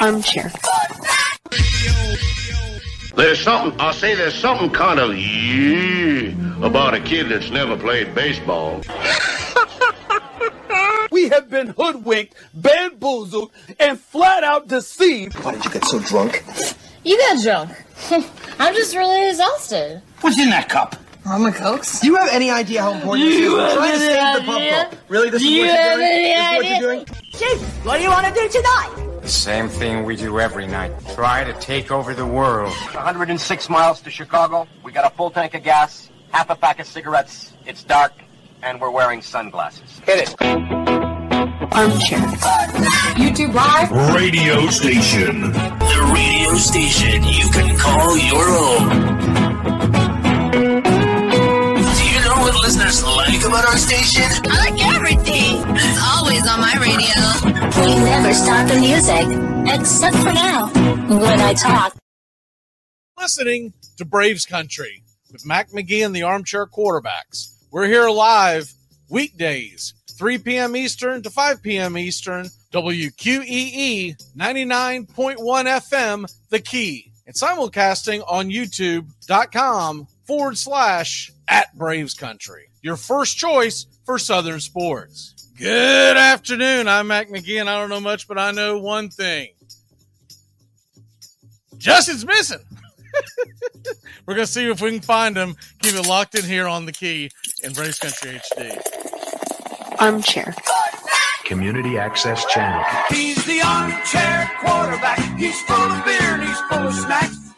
Armchair. There's something, I'll say there's something kind of yeah about a kid that's never played baseball. We have been hoodwinked, bamboozled, and flat out deceived. Why did you get so drunk? You got drunk. I'm just really exhausted. What's in that cup? Armor Cokes? Do you have any idea how important this is? You We're have trying to any save the pub idea? cup. Really, this is Do what you you're have doing? any This is what idea? you're doing? Chief, what do you want to do tonight? The same thing we do every night. Try to take over the world. 106 miles to Chicago. We got a full tank of gas, half a pack of cigarettes. It's dark, and we're wearing sunglasses. Hit it. Armchair. YouTube Live? Radio station. The radio station you can call your own. What listeners like about our station? I like everything. It's always on my radio. We never stop the music, except for now, when I talk. Listening to Braves Country with Mac McGee and the Armchair Quarterbacks. We're here live weekdays, 3 p.m. Eastern to 5 p.m. Eastern, WQEE 99.1 FM, The Key, and simulcasting on YouTube.com forward slash at Braves Country. Your first choice for Southern sports. Good afternoon. I'm Mac McGee, and I don't know much, but I know one thing. Justin's missing. We're gonna see if we can find him. Keep it locked in here on the key in Braves Country HD. Armchair. Community Access Channel. He's the armchair quarterback. He's full of beer and he's full of snacks.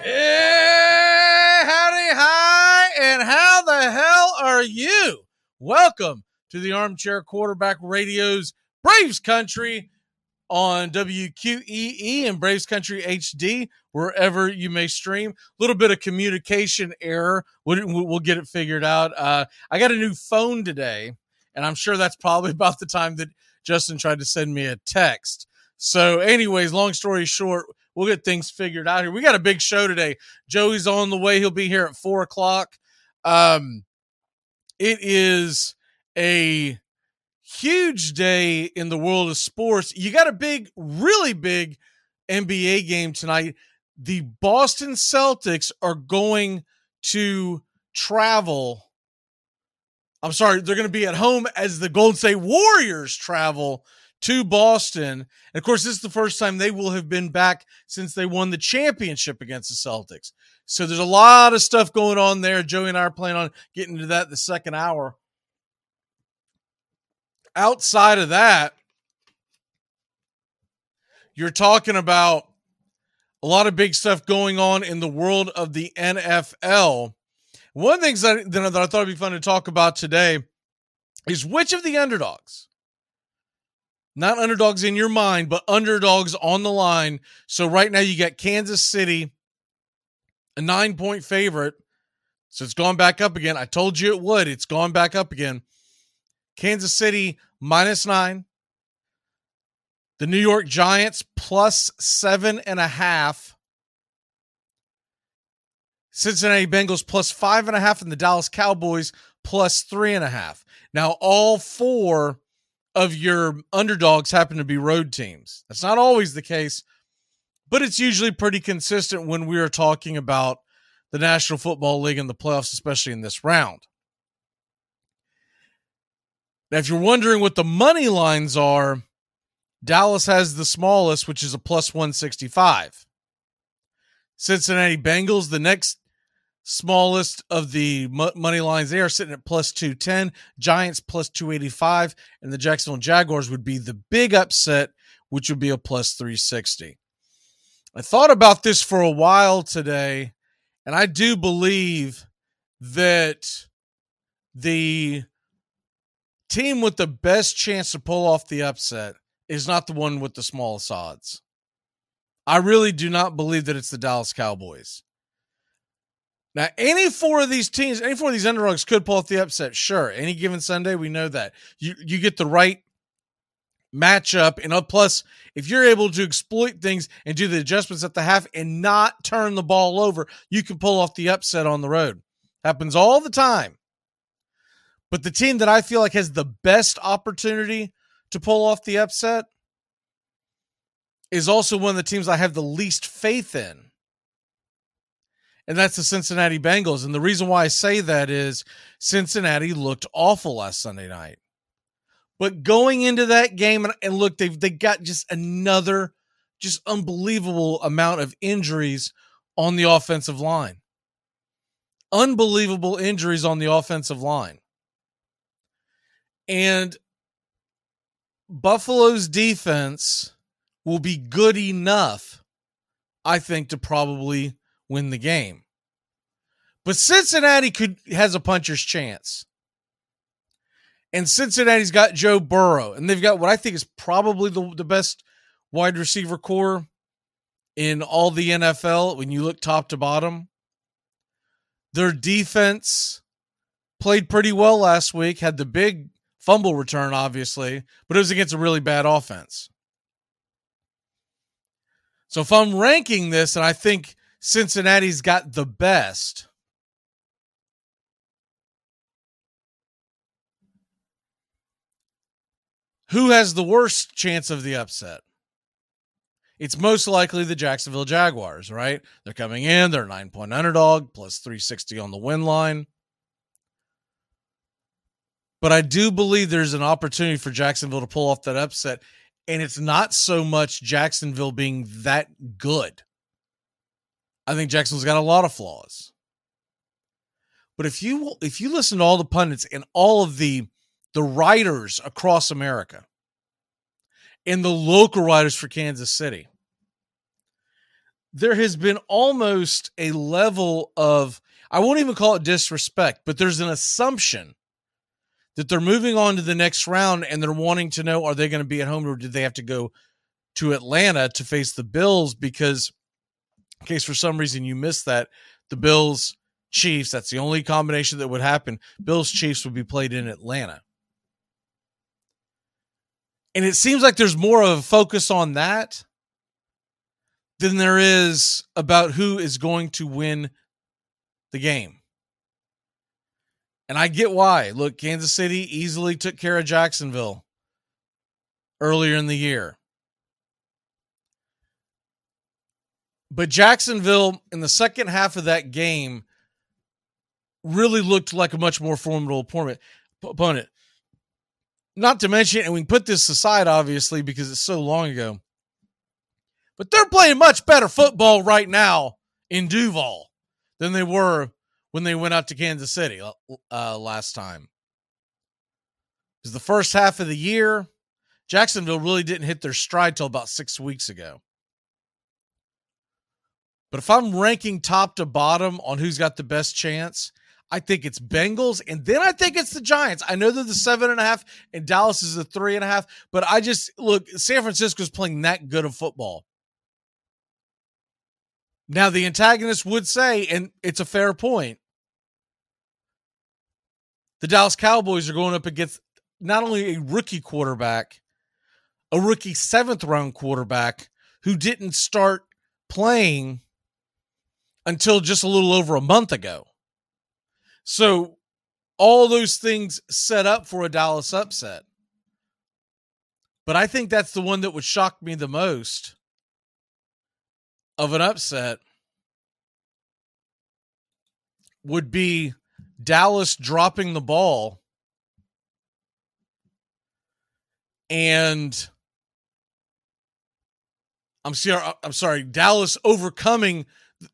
Hey, howdy, hi, and how the hell are you? Welcome to the Armchair Quarterback Radio's Braves Country on WQEE and Braves Country HD, wherever you may stream. A little bit of communication error. We'll, we'll get it figured out. Uh, I got a new phone today, and I'm sure that's probably about the time that Justin tried to send me a text. So, anyways, long story short, we'll get things figured out here. We got a big show today. Joey's on the way. He'll be here at four o'clock. Um, it is a huge day in the world of sports. You got a big, really big NBA game tonight. The Boston Celtics are going to travel. I'm sorry, they're going to be at home as the Golden State Warriors travel to Boston. And of course, this is the first time they will have been back since they won the championship against the Celtics. So there's a lot of stuff going on there. Joey and I are planning on getting to that the second hour. Outside of that, you're talking about a lot of big stuff going on in the world of the NFL. One of the things that, that I thought would be fun to talk about today is which of the underdogs, not underdogs in your mind, but underdogs on the line. So right now you got Kansas City, a nine point favorite. So it's gone back up again. I told you it would. It's gone back up again. Kansas City minus nine. The New York Giants plus seven and a half. Cincinnati Bengals plus five and a half, and the Dallas Cowboys plus three and a half. Now, all four of your underdogs happen to be road teams. That's not always the case, but it's usually pretty consistent when we are talking about the National Football League and the playoffs, especially in this round. Now, if you're wondering what the money lines are, Dallas has the smallest, which is a plus 165. Cincinnati Bengals, the next smallest of the money lines, they are sitting at plus 210. Giants plus 285. And the Jacksonville Jaguars would be the big upset, which would be a plus 360. I thought about this for a while today, and I do believe that the team with the best chance to pull off the upset is not the one with the smallest odds. I really do not believe that it's the Dallas Cowboys. Now, any four of these teams, any four of these underdogs could pull off the upset. Sure, any given Sunday, we know that you you get the right matchup, and oh, plus, if you're able to exploit things and do the adjustments at the half and not turn the ball over, you can pull off the upset on the road. Happens all the time. But the team that I feel like has the best opportunity to pull off the upset is also one of the teams I have the least faith in. And that's the Cincinnati Bengals. And the reason why I say that is Cincinnati looked awful last Sunday night. But going into that game, and, and look, they've they got just another just unbelievable amount of injuries on the offensive line. Unbelievable injuries on the offensive line. And Buffalo's defense will be good enough, I think, to probably win the game. But Cincinnati could has a puncher's chance. And Cincinnati's got Joe Burrow, and they've got what I think is probably the, the best wide receiver core in all the NFL when you look top to bottom. Their defense played pretty well last week, had the big fumble return, obviously, but it was against a really bad offense. So if I'm ranking this, and I think Cincinnati's got the best, who has the worst chance of the upset? It's most likely the Jacksonville Jaguars, right? They're coming in, they're nine point underdog, plus 360 on the win line. But I do believe there's an opportunity for Jacksonville to pull off that upset. And it's not so much Jacksonville being that good. I think Jacksonville's got a lot of flaws. But if you if you listen to all the pundits and all of the the writers across America and the local writers for Kansas City, there has been almost a level of I won't even call it disrespect, but there's an assumption that they're moving on to the next round and they're wanting to know are they going to be at home or did they have to go to Atlanta to face the Bills because in case for some reason you missed that the Bills Chiefs that's the only combination that would happen Bills Chiefs would be played in Atlanta and it seems like there's more of a focus on that than there is about who is going to win the game and I get why. Look, Kansas City easily took care of Jacksonville earlier in the year. But Jacksonville in the second half of that game really looked like a much more formidable opponent. Not to mention, and we can put this aside, obviously, because it's so long ago, but they're playing much better football right now in Duval than they were when they went out to Kansas City uh, uh last time. Because the first half of the year, Jacksonville really didn't hit their stride till about six weeks ago. But if I'm ranking top to bottom on who's got the best chance, I think it's Bengals, and then I think it's the Giants. I know they're the seven and a half, and Dallas is the three and a half, but I just look, San Francisco's playing that good of football. Now, the antagonist would say, and it's a fair point, the Dallas Cowboys are going up against not only a rookie quarterback, a rookie seventh round quarterback who didn't start playing until just a little over a month ago. So, all those things set up for a Dallas upset. But I think that's the one that would shock me the most of an upset would be Dallas dropping the ball and I'm sorry I'm sorry Dallas overcoming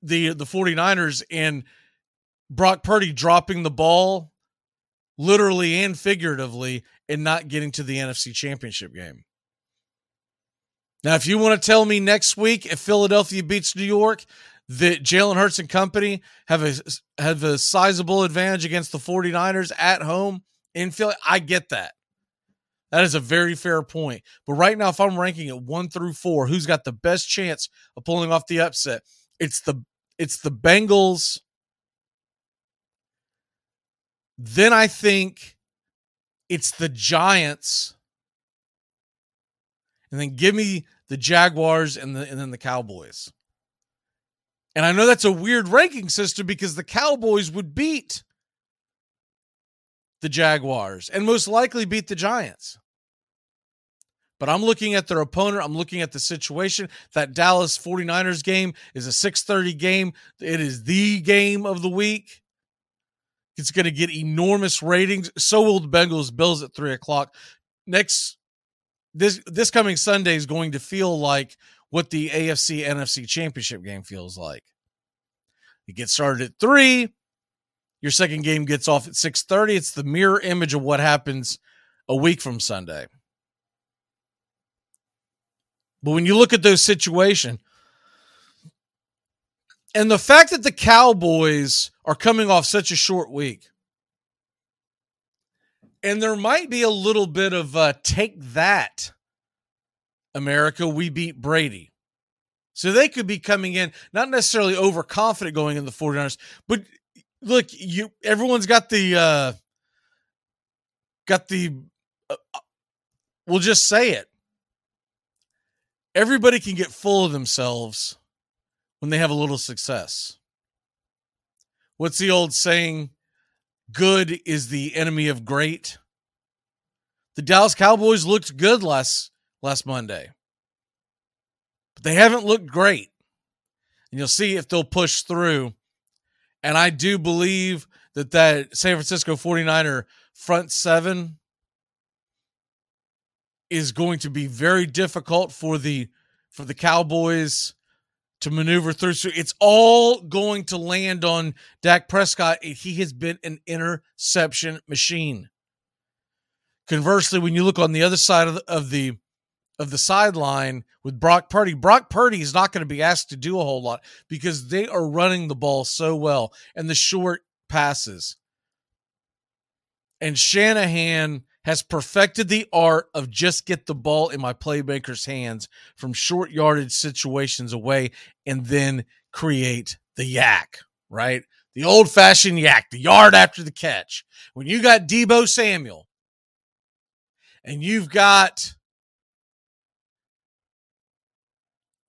the the 49ers and Brock Purdy dropping the ball literally and figuratively and not getting to the NFC Championship game. Now, if you want to tell me next week if Philadelphia beats New York, that Jalen Hurts and company have a have a sizable advantage against the 49ers at home in Philly. I get that. That is a very fair point. But right now, if I'm ranking it one through four, who's got the best chance of pulling off the upset? It's the it's the Bengals. Then I think it's the Giants. And then give me the Jaguars and the and then the Cowboys. And I know that's a weird ranking system because the Cowboys would beat the Jaguars and most likely beat the Giants. But I'm looking at their opponent, I'm looking at the situation. That Dallas 49ers game is a 6:30 game. It is the game of the week. It's going to get enormous ratings. So will the Bengals Bills at three o'clock. Next this this coming Sunday is going to feel like what the AFC NFC championship game feels like. It gets started at three. Your second game gets off at 6:30. It's the mirror image of what happens a week from Sunday. But when you look at those situations, and the fact that the Cowboys are coming off such a short week, and there might be a little bit of uh, take that, America, we beat Brady. So they could be coming in, not necessarily overconfident going in the 49ers, but look, you everyone's got the uh got the uh, we'll just say it. Everybody can get full of themselves when they have a little success. What's the old saying? Good is the enemy of great. The Dallas Cowboys looked good last last Monday. But they haven't looked great. And you'll see if they'll push through. And I do believe that that San Francisco 49er front seven is going to be very difficult for the for the Cowboys to maneuver through. So it's all going to land on Dak Prescott. He has been an interception machine. Conversely, when you look on the other side of the, of the of the sideline with Brock Purdy, Brock Purdy is not going to be asked to do a whole lot because they are running the ball so well and the short passes. And Shanahan has perfected the art of just get the ball in my playmaker's hands from short yardage situations away and then create the YAC, right? The old fashioned YAC, the yard after the catch. When you got Deebo Samuel and you've got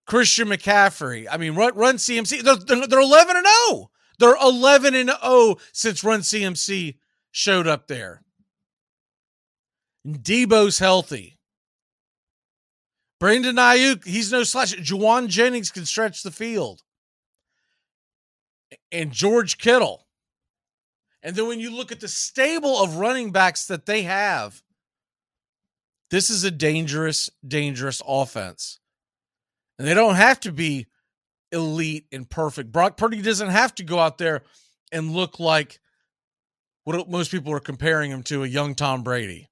Christian McCaffrey, I mean, run, run CMC, they're, they're 11 and 0. They're 11 and 0 since Run CMC showed up there. Deebo's healthy. Brandon Aiyuk, he's no slouch. Jauan Jennings can stretch the field. And George Kittle. And then when you look at the stable of running backs that they have, this is a dangerous, dangerous offense. And they don't have to be elite and perfect. Brock Purdy doesn't have to go out there and look like what most people are comparing him to a young Tom Brady.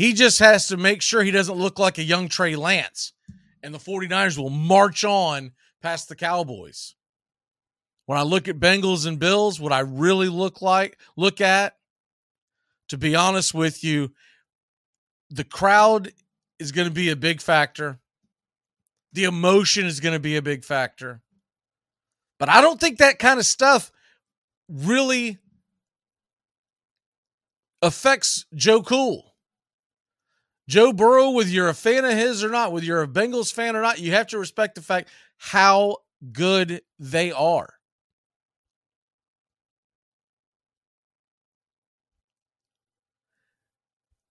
He just has to make sure he doesn't look like a young Trey Lance. And the 49ers will march on past the Cowboys. When I look at Bengals and Bills, what I really look like, look at, to be honest with you, the crowd is going to be a big factor. The emotion is going to be a big factor. But I don't think that kind of stuff really affects Joe Cool. Joe Burrow, whether you're a fan of his or not, whether you're a Bengals fan or not, you have to respect the fact how good they are.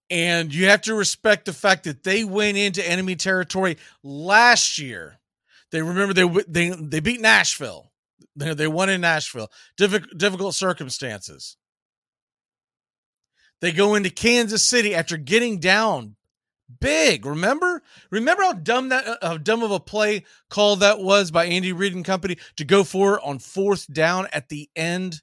And you have to respect the fact that they went into enemy territory last year. They remember they they they beat Nashville. They, they won in Nashville. Difficult, difficult circumstances. They go into Kansas City after getting down big. Remember? Remember how dumb that uh, how dumb of a play call that was by Andy Reid and company to go for it on fourth down at the end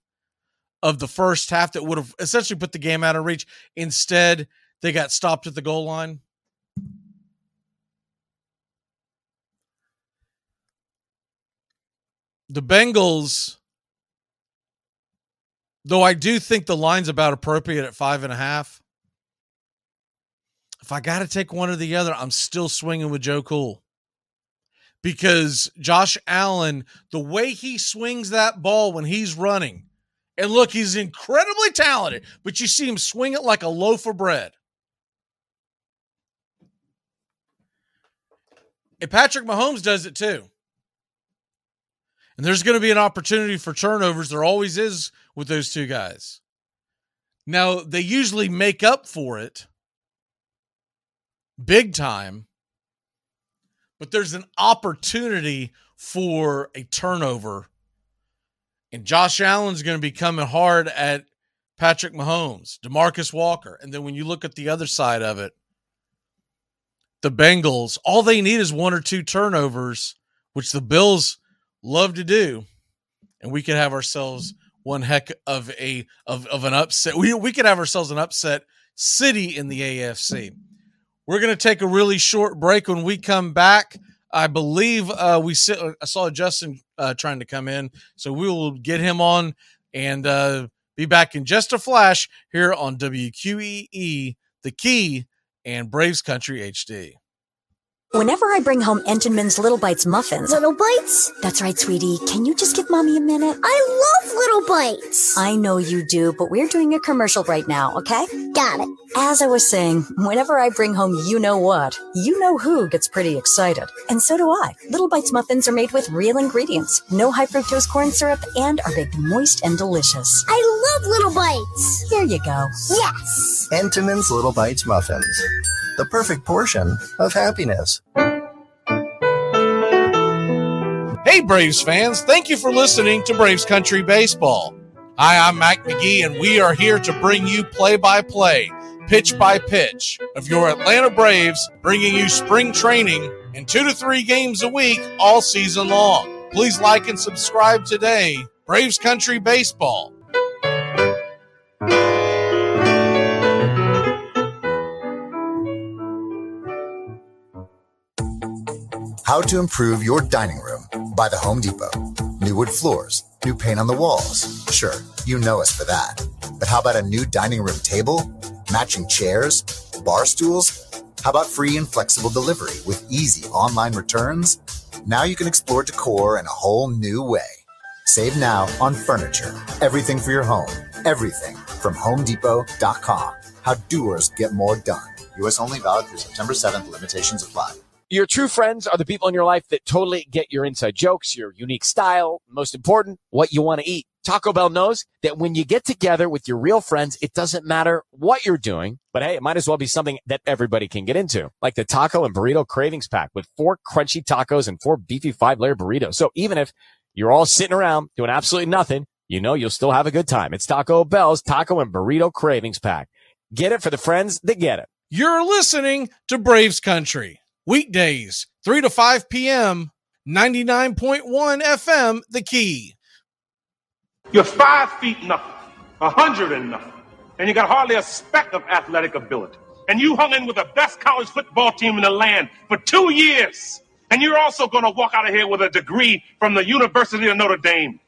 of the first half that would have essentially put the game out of reach. Instead, they got stopped at the goal line. The Bengals, though I do think the line's about appropriate at five and a half. If I got to take one or the other, I'm still swinging with Joe Cool. Because Josh Allen, the way he swings that ball when he's running, and look, he's incredibly talented, but you see him swing it like a loaf of bread. And Patrick Mahomes does it too. And there's going to be an opportunity for turnovers. There always is with those two guys. Now, they usually make up for it big time, but there's an opportunity for a turnover. And Josh Allen's going to be coming hard at Patrick Mahomes, Demarcus Walker. And then when you look at the other side of it, the Bengals, all they need is one or two turnovers, which the Bills love to do. And we could have ourselves one heck of a of, of an upset. We we could have ourselves an upset city in the AFC. We're going to take a really short break. When we come back, I believe uh, we sit, I saw Justin uh, trying to come in, so we will get him on and uh, be back in just a flash here on WQEE, the Key, and Braves Country HD. Whenever I bring home Entenmann's Little Bites muffins. Little Bites? That's right, sweetie. Can you just give mommy a minute? I love Little Bites. I know you do, but we're doing a commercial right now, okay? Got it. As I was saying, whenever I bring home you know what, you know who gets pretty excited. And so do I. Little Bites muffins are made with real ingredients, no high fructose corn syrup, and are baked moist and delicious. I love Little Bites. Here you go. Yes. Entenmann's Little Bites Muffins. The perfect portion of happiness. Hey, Braves fans, thank you for listening to Braves Country Baseball. Hi, I'm Mac McGee, and we are here to bring you play by play, pitch by pitch of your Atlanta Braves, bringing you spring training and two to three games a week all season long. Please like and subscribe today. Braves Country Baseball. How to improve your dining room by the Home Depot. New wood floors, new paint on the walls. Sure, you know us for that. But how about a new dining room table, matching chairs, bar stools? How about free and flexible delivery with easy online returns? Now you can explore decor in a whole new way. Save now on furniture, everything for your home, everything from HomeDepot.com. How doers get more done. U.S. only valid through September 7th. Limitations apply. Your true friends are the people in your life that totally get your inside jokes, your unique style, most important, what you want to eat. Taco Bell knows that when you get together with your real friends, it doesn't matter what you're doing, but hey, it might as well be something that everybody can get into, like the taco and burrito cravings pack with four crunchy tacos and four beefy five layer burritos. So even if you're all sitting around doing absolutely nothing, you know you'll still have a good time. It's Taco Bell's taco and burrito cravings pack. Get it for the friends that get it. You're listening to Braves Country. Weekdays, 3 to 5 p.m., 99.1 FM, The Key. You're five feet nothing, a hundred and nothing, and you got hardly a speck of athletic ability. And you hung in with the best college football team in the land for two years. And you're also going to walk out of here with a degree from the University of Notre Dame.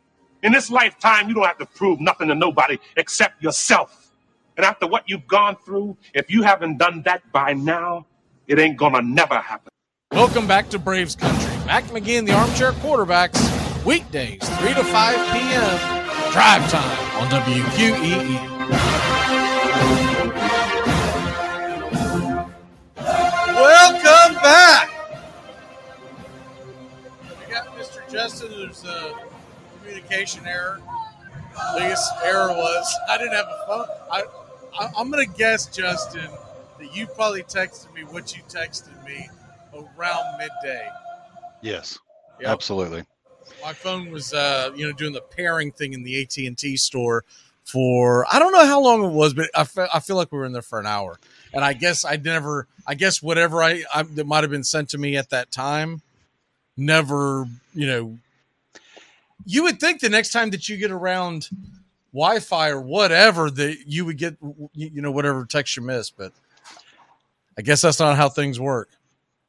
In this lifetime, you don't have to prove nothing to nobody except yourself. And after what you've gone through, if you haven't done that by now, it ain't gonna never happen. Welcome back to Braves Country. Mac McGee and the Armchair Quarterbacks, weekdays, 3 to 5 p.m., drive time on WQEE. Welcome back. We got Mr. Justin. There's a communication error. Biggest error was I didn't have a phone. I, I I'm gonna guess, Justin, that you probably texted me what you texted me around midday. Yes, Yep. absolutely. My phone was, uh, you know, doing the pairing thing in the AT and T store for I don't know how long it was, but I fe- I feel like we were in there for an hour. And I guess I never, I guess whatever I, I that might have been sent to me at that time, never, you know. You would think the next time that you get around Wi-Fi or whatever that you would get, you you know, whatever text you missed, but I guess that's not how things work.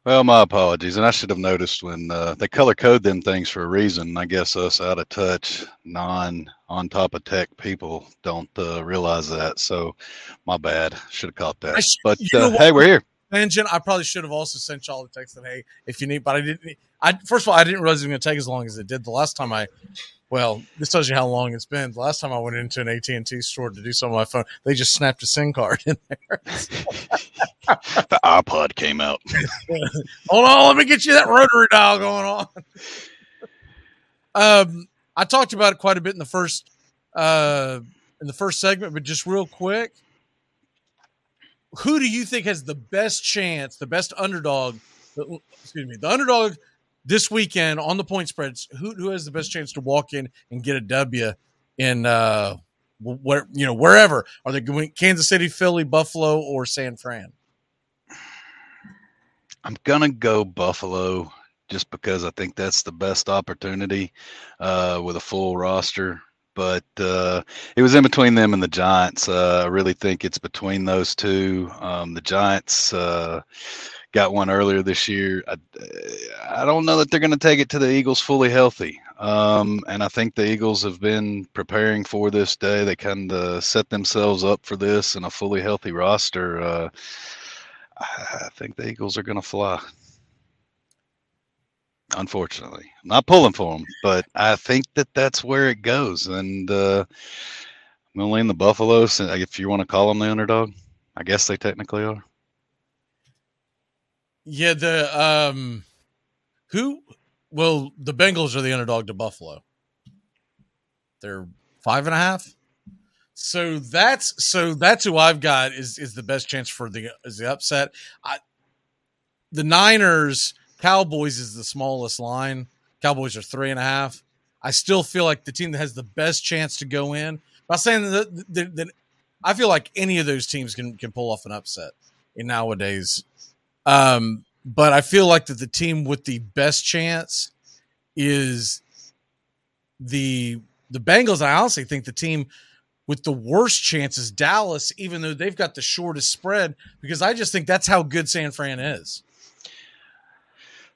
Well, my apologies, and I should have noticed when uh, they color code them things for a reason. I guess us out of touch, non on top of tech people don't uh, realize that. So, my bad. Should have caught that. But uh, hey, we're here. Tangent. I probably should have also sent y'all the text that hey, if you need, but I didn't. I first of all, I didn't realize it was going to take as long as it did the last time I. Well, this tells you how long it's been. The last time I went into an AT and T store to do something on my phone, they just snapped a SIM card in there. The iPod came out. Hold on, let me get you that rotary dial going on. Um, I talked about it quite a bit in the first uh in the first segment, but just real quick, who do you think has the best chance, the best underdog? the- Excuse me, the underdog this weekend on the point spreads. Who who has the best chance to walk in and get a W in uh where you know wherever are they going? Kansas City, Philly, Buffalo, or San Fran? I'm gonna go Buffalo just because I think that's the best opportunity uh, with a full roster. But uh, it was in between them and the Giants. Uh, I really think it's between those two. Um, the Giants uh, got one earlier this year. I, I don't know that they're going to take it to the Eagles fully healthy. Um, and I think the Eagles have been preparing for this day. They kind of set themselves up for this and a fully healthy roster. Uh, I think the Eagles are going to fly. Unfortunately, I'm not pulling for them, but I think that that's where it goes. And uh, I'm going to lean the Buffaloes. If you want to call them the underdog, I guess they technically are. Yeah, the um, who? Well, the Bengals are the underdog to Buffalo. They're five and a half. So that's so that's who I've got is is the best chance for the is the upset. I, the Niners Cowboys is the smallest line. Cowboys are three and a half. I still feel like the team that has the best chance to go in. I'm saying that, that, that I feel like any of those teams can can pull off an upset in nowadays. Um, but I feel like that the team with the best chance is the the Bengals. I honestly think the team with the worst chance is Dallas, even though they've got the shortest spread, because I just think that's how good San Fran is.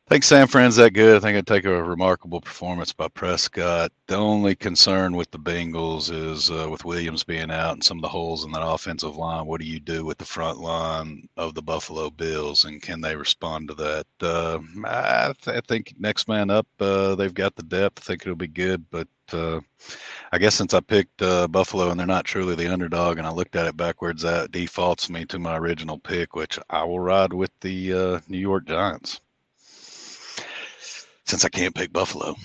I think San Fran's that good. I think it'd take a remarkable performance by Prescott. The only concern with the Bengals is uh, with Williams being out and some of the holes in that offensive line. What do you do with the front line of the Buffalo Bills, and can they respond to that? Uh, I, th- I, think next man up, uh, they've got the depth. I think it'll be good, but uh, I guess since I picked uh, Buffalo and they're not truly the underdog, and I looked at it backwards, that defaults me to my original pick, which I will ride with the uh, New York Giants since I can't pick Buffalo.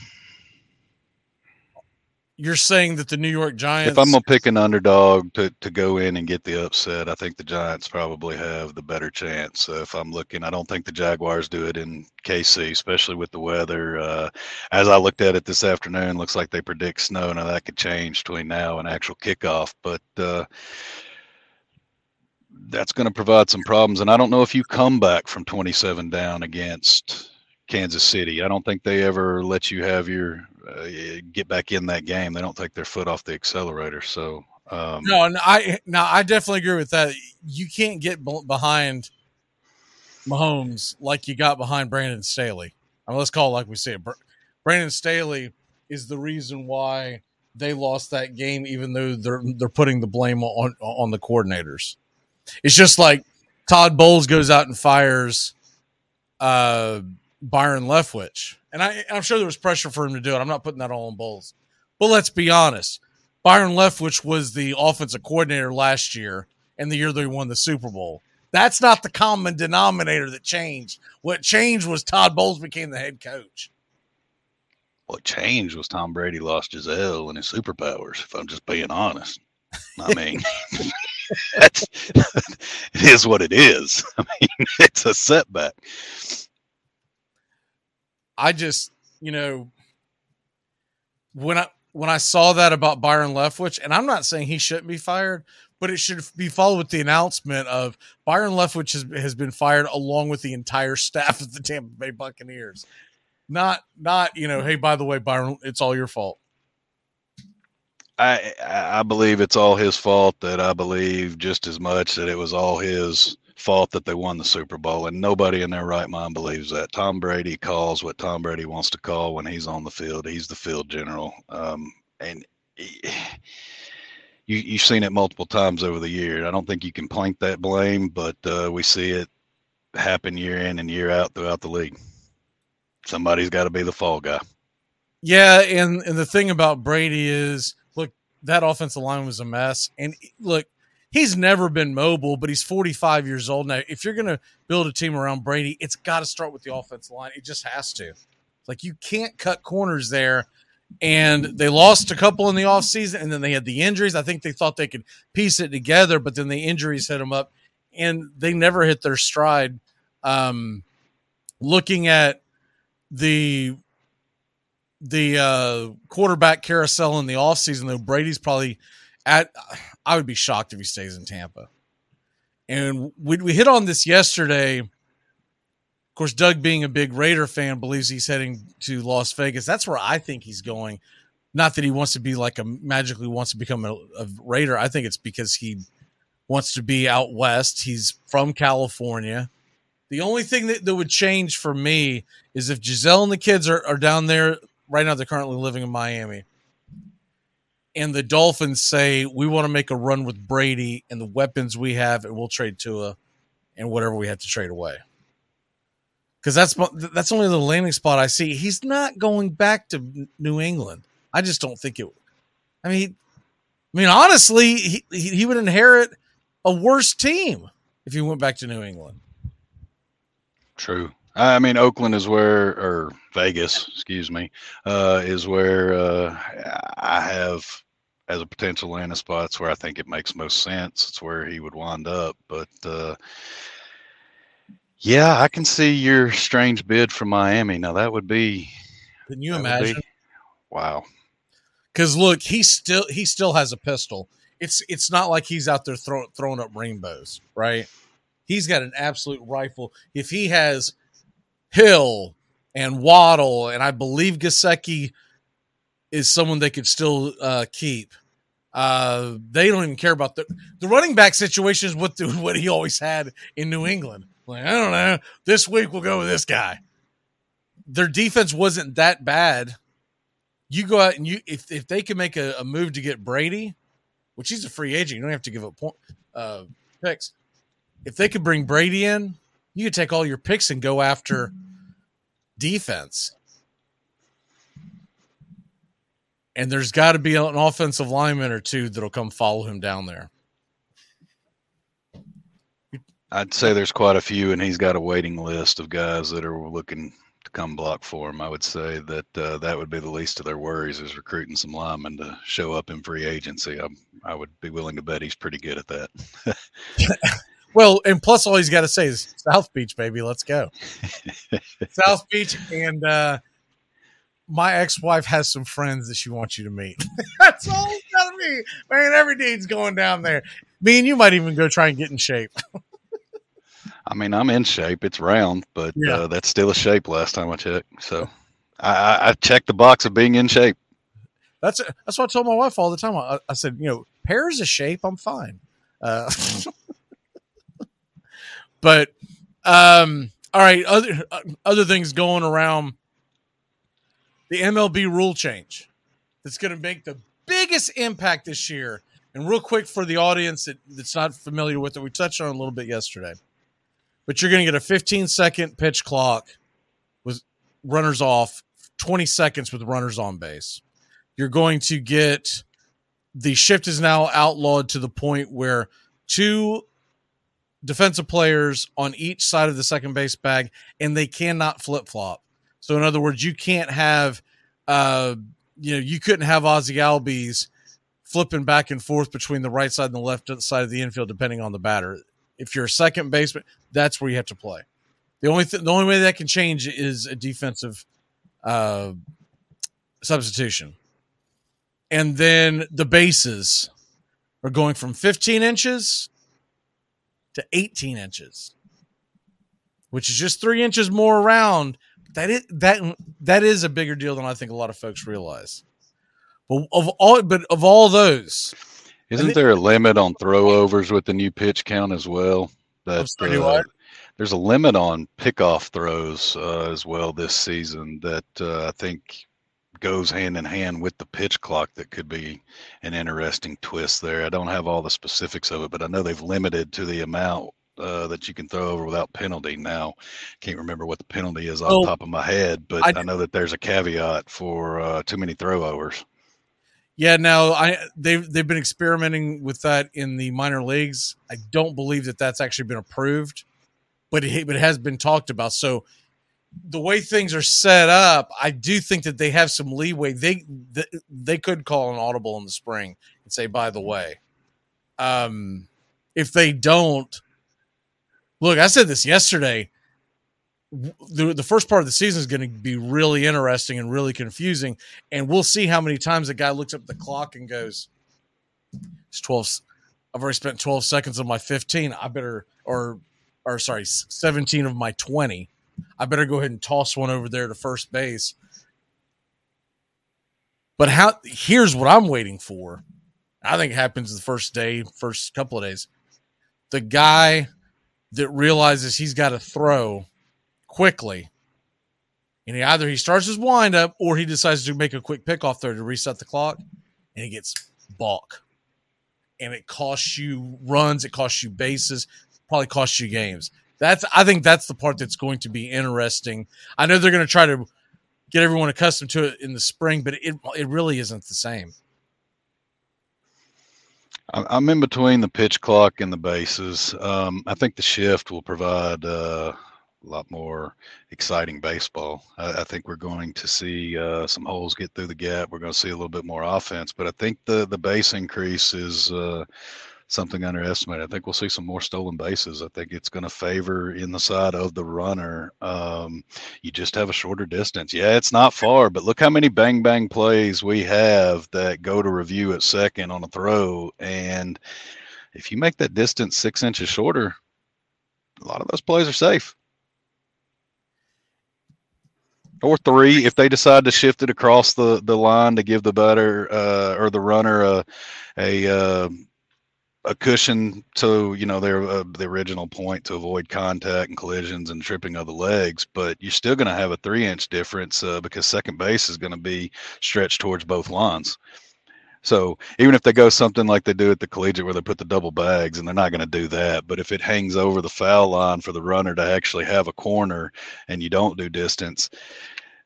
You're saying that the New York Giants. If I'm gonna pick an underdog to, to go in and get the upset, I think the Giants probably have the better chance. So if I'm looking, I don't think the Jaguars do it in KC, especially with the weather. Uh, as I looked at it this afternoon, looks like they predict snow. Now that could change between now and actual kickoff, but uh, that's going to provide some problems. And I don't know if you come back from 27 down against Kansas City. I don't think they ever let you have your uh, get back in that game. They don't take their foot off the accelerator. So um, no, and I no, I definitely agree with that. You can't get behind Mahomes like you got behind Brandon Staley. I mean, let's call it like we say it. Brandon Staley is the reason why they lost that game, even though they're they're putting the blame on on the coordinators. It's just like Todd Bowles goes out and fires. Uh, Byron Leftwich. And I, I'm sure there was pressure for him to do it. I'm not putting that all on Bowles. But let's be honest. Byron Leftwich was the offensive coordinator last year and the year they won the Super Bowl. That's not the common denominator that changed. What changed was Todd Bowles became the head coach. What changed was Tom Brady lost L and his superpowers, if I'm just being honest. I mean, that's, it is what it is. I mean, it's a setback. I just, you know, when I when I saw that about Byron Leftwich, and I'm not saying he shouldn't be fired, but it should be followed with the announcement of Byron Leftwich has, has been fired along with the entire staff of the Tampa Bay Buccaneers. Not not, you know, hey, by the way, Byron, it's all your fault. I I believe it's all his fault. That I believe just as much that it was all his fault that they won the Super Bowl, and nobody in their right mind believes that. Tom Brady calls what Tom Brady wants to call when he's on the field. He's the field general, um, and he, you you've seen it multiple times over the year. I don't think you can point that blame, but uh, we see it happen year in and year out throughout the league. Somebody's got to be the fall guy. Yeah, and and the thing about Brady is, look, that offensive line was a mess, and look he's never been mobile, but he's 45 years old now. If you're going to build a team around Brady, it's got to start with the offensive line. It just has to. Like you can't cut corners there and they lost a couple in the offseason and then they had the injuries. I think they thought they could piece it together, but then the injuries hit them up and they never hit their stride. Um, looking at the the uh, quarterback carousel in the offseason, though, Brady's probably at. I would be shocked if he stays in Tampa. And we, we hit on this yesterday. Of course, Doug, being a big Raider fan, believes he's heading to Las Vegas. That's where I think he's going. Not that he wants to be like a magically wants to become a, a Raider. I think it's because he wants to be out west. He's from California. The only thing that, that would change for me is if Gisele and the kids are, are down there right now. They're currently living in Miami. And the Dolphins say, we want to make a run with Brady and the weapons we have, and we'll trade Tua and whatever we have to trade away. Because that's that's only the landing spot I see. He's not going back to New England. I just don't think it. I mean, I mean, honestly, he he would inherit a worse team if he went back to New England. True. I mean, Oakland is where, or Vegas, excuse me, uh, is where uh, I have as a potential landing spot. It's where I think it makes most sense. It's where he would wind up. But uh, yeah, I can see your strange bid from Miami. Now that would be. Can you imagine? Be, wow. Because look, he still he still has a pistol. It's it's not like he's out there throw, throwing up rainbows, right? He's got an absolute rifle. If he has Hill and Waddle, and I believe Gesicki is someone they could still uh, keep. Uh, they don't even care about the the running back situation is what the, what he always had in New England. Like I don't know, this week we'll go with this guy. Their defense wasn't that bad. You go out and you if if they can make a, a move to get Brady, which he's a free agent, you don't have to give up point, uh, picks. If they could bring Brady in, you could take all your picks and go after defense. And there's got to be an offensive lineman or two that'll come follow him down there. I'd say there's quite a few, and he's got a waiting list of guys that are looking to come block for him. I would say that uh, that would be the least of their worries is recruiting some linemen to show up in free agency. I, I would be willing to bet he's pretty good at that. well, and plus, all he's got to say is South Beach, baby. Let's go. South Beach, and uh, my ex-wife has some friends that she wants you to meet. That's all it's got to be. Man, every deed's going down there. Me and you might even go try and get in shape. I mean, I'm in shape. It's round, but Yeah. uh, that's still a shape last time I checked. So I, I, checked the box of being in shape. That's that's what I told my wife all the time. I, I said, you know, pairs of shape, I'm fine. Uh, but um, all right, other other things going around. The MLB rule change that's going to make the biggest impact this year. And real quick for the audience that, that's not familiar with it, we touched on a little bit yesterday. But you're going to get a 15 second pitch clock with runners off, 20 seconds with runners on base. You're going to get the shift is now outlawed to the point where two defensive players on each side of the second base bag and they cannot flip flop. So in other words, you can't have uh you know, you couldn't have Ozzie Albies flipping back and forth between the right side and the left side of the infield depending on the batter. If you're a second baseman, that's where you have to play. The only th- the only way that can change is a defensive uh substitution. And then the bases are going from 15 inches to 18 inches, which is just three inches more around. That is that that is a bigger deal than I think a lot of folks realize. But of all, but of all those, Isn't there a limit on throwovers with the new pitch count as well? That uh, there's a limit on pickoff throws uh, as well this season that uh, I think goes hand in hand with the pitch clock. That could be an interesting twist there. I don't have all the specifics of it, but I know they've limited to the amount uh, that you can throw over without penalty. Now, can't remember what the penalty is off Oh, the top of my head, but I- I, know that there's a caveat for uh, too many throwovers. Yeah, now I they've they've been experimenting with that in the minor leagues. I don't believe that that's actually been approved, but it, but it has been talked about. So the way things are set up, I do think that they have some leeway. They they, they could call an audible in the spring and say, by the way, um, if they don't, look, I said this yesterday. The, the first part of the season is going to be really interesting and really confusing, and we'll see how many times a guy looks up the clock and goes, "It's twelve. I've already spent twelve seconds of my fifteen. I better, or, or sorry, seventeen of my twenty. I better go ahead and toss one over there to first base." But how? Here's what I'm waiting for. I think happens the first day, first couple of days. The guy that realizes he's got to throw quickly, and he either he starts his windup or he decides to make a quick pickoff there to reset the clock, and he gets balk, and it costs you runs, it costs you bases, probably costs you games. That's I think that's the part that's going to be interesting. I know they're going to try to get everyone accustomed to it in the spring, but it it really isn't the same. I'm in between the pitch clock and the bases. Um, I think the shift will provide uh, a lot more exciting baseball. I, I think we're going to see uh, some holes get through the gap. We're going to see a little bit more offense, but I think the the base increase is uh, something underestimated. I think we'll see some more stolen bases. I think it's going to favor in the side of the runner. Um, you just have a shorter distance. Yeah, it's not far, but look how many bang bang plays we have that go to review at second on a throw. And if you make that distance six inches shorter, a lot of those plays are safe. Or three, if they decide to shift it across the, the line to give the batter uh, or the runner a a uh, a cushion to you know their uh, the original point to avoid contact and collisions and tripping of the legs but you're still going to have a three inch difference uh, because second base is going to be stretched towards both lines. So even if they go something like they do at the collegiate where they put the double bags and they're not going to do that but if it hangs over the foul line for the runner to actually have a corner and you don't do distance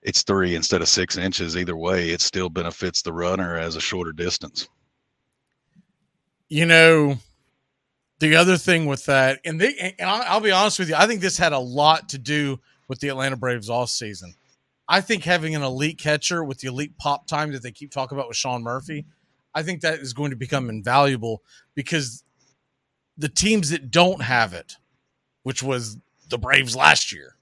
it's three instead of six inches either way it still benefits the runner as a shorter distance you know, the other thing with that, and they, and I'll, be honest with you, I think this had a lot to do with the Atlanta Braves all season. I think having an elite catcher with the elite pop time that they keep talking about with Sean Murphy, I think that is going to become invaluable because the teams that don't have it, which was the Braves last year,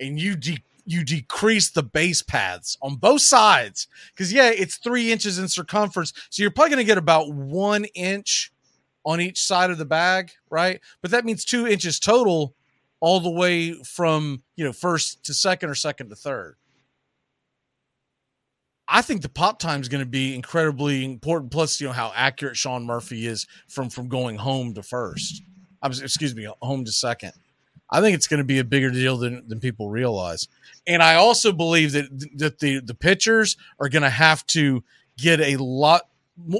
and you de- you decrease the base paths on both sides because yeah it's three inches in circumference so you're probably going to get about one inch on each side of the bag right but that means two inches total all the way from you know first to second or second to third I think the pop time is going to be incredibly important. Plus, you know how accurate Sean Murphy is from from going home to first. I'm excuse me, home to second. I think it's going to be a bigger deal than, than people realize. And I also believe that that the the pitchers are going to have to get a lot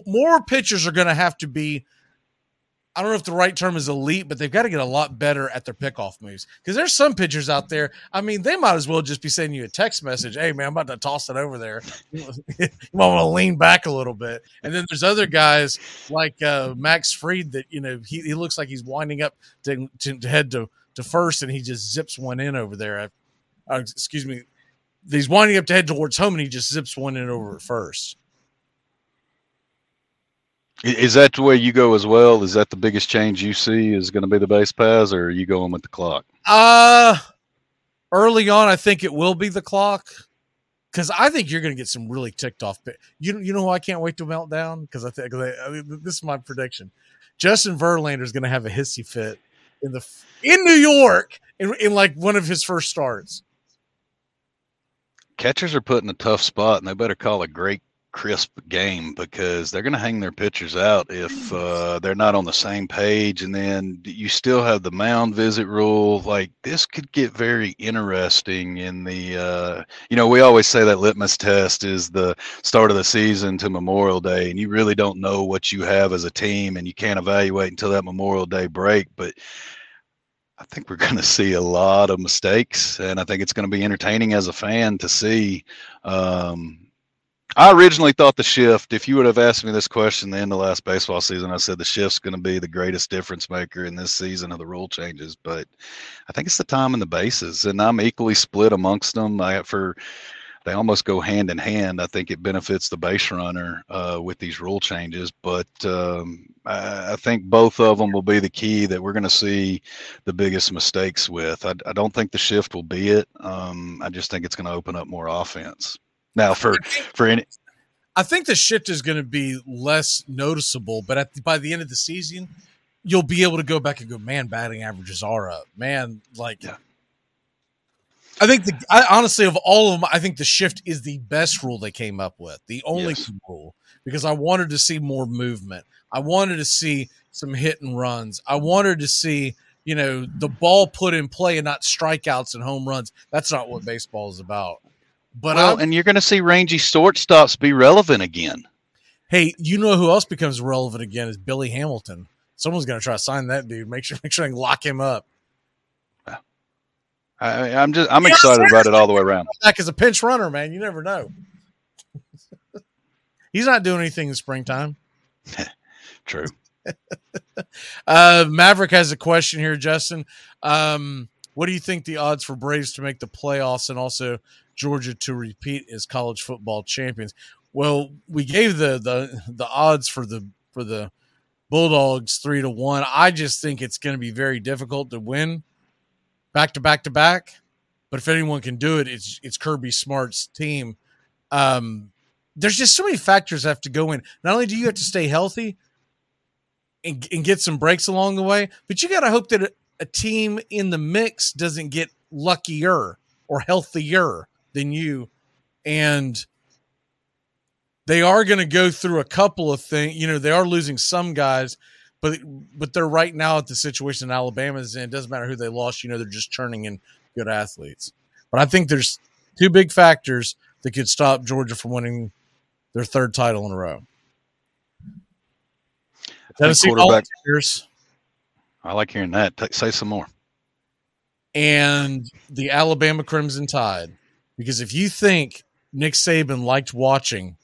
more pitchers are going to have to be I don't know if the right term is elite, but they've got to get a lot better at their pickoff moves. Because there's some pitchers out there. I mean, they might as well just be sending you a text message. Hey, man, I'm about to toss it over there. you might want to lean back a little bit. And then there's other guys like uh, Max Fried that you know he, he looks like he's winding up to, to, to head to to first, and he just zips one in over there. Uh, excuse me. He's winding up to head towards home, and he just zips one in over at first. Is that the way you go as well? Is that the biggest change you see is going to be the base paths, or are you going with the clock? Uh early on, I think it will be the clock because I think you're going to get some really ticked off. You you know who I can't wait to melt down because I think I mean, this is my prediction. Justin Verlander is going to have a hissy fit in the in New York in, in like one of his first starts. Catchers are put in a tough spot, and they better call a great crisp game because they're going to hang their pitchers out if uh, they're not on the same page. And then you still have the mound visit rule. Like this could get very interesting in the, uh, you know, we always say that litmus test is the start of the season to Memorial Day, and you really don't know what you have as a team, and you can't evaluate until that Memorial Day break. But I think we're going to see a lot of mistakes, and I think it's going to be entertaining as a fan to see. Um, I originally thought the shift, if you would have asked me this question the end of last baseball season, I said the shift's going to be the greatest difference maker in this season of the rule changes. But I think it's the time and the bases, and I'm equally split amongst them. I, for they almost go hand in hand. I think it benefits the base runner uh, with these rule changes, but um, I, I, think both of them will be the key that we're going to see the biggest mistakes with. I, I, don't think the shift will be it. Um, I just think it's going to open up more offense. Now, for for any, I think the shift is going to be less noticeable, but at the, by the end of the season, you'll be able to go back and go, man, batting averages are up, man. Like, yeah. I think the I, honestly of all of them, I think the shift is the best rule they came up with, the only yes. rule because I wanted to see more movement. I wanted to see some hit and runs. I wanted to see you know the ball put in play and not strikeouts and home runs. That's not what baseball is about. But well, and you're going to see rangy shortstops be relevant again. Hey, you know who else becomes relevant again is Billy Hamilton. Someone's going to try to sign that dude. Make sure, make sure can lock him up. I, am just, I'm yeah, excited about it all the way around. Back as a pinch runner, man. You never know. He's not doing anything in springtime. True. uh, Maverick has a question here, Justin. Um, what do you think the odds for Braves to make the playoffs and also Georgia to repeat as college football champions. Well, we gave the the the odds for the for the Bulldogs three to one. I just think it's going to be very difficult to win back to back to back. But if anyone can do it, it's it's Kirby Smart's team. Um, there's just so many factors have to go in. Not only do you have to stay healthy and, and get some breaks along the way, but you got to hope that a team in the mix doesn't get luckier or healthier than you. And they are going to go through a couple of things. You know, they are losing some guys, but but they're right now at the situation Alabama's in. It doesn't matter who they lost. You know, they're just turning in good athletes. But I think there's two big factors that could stop Georgia from winning their third title in a row. Tennessee Volunteers. I like hearing that. say some more. And the Alabama Crimson Tide. Because if you think Nick Saban liked watching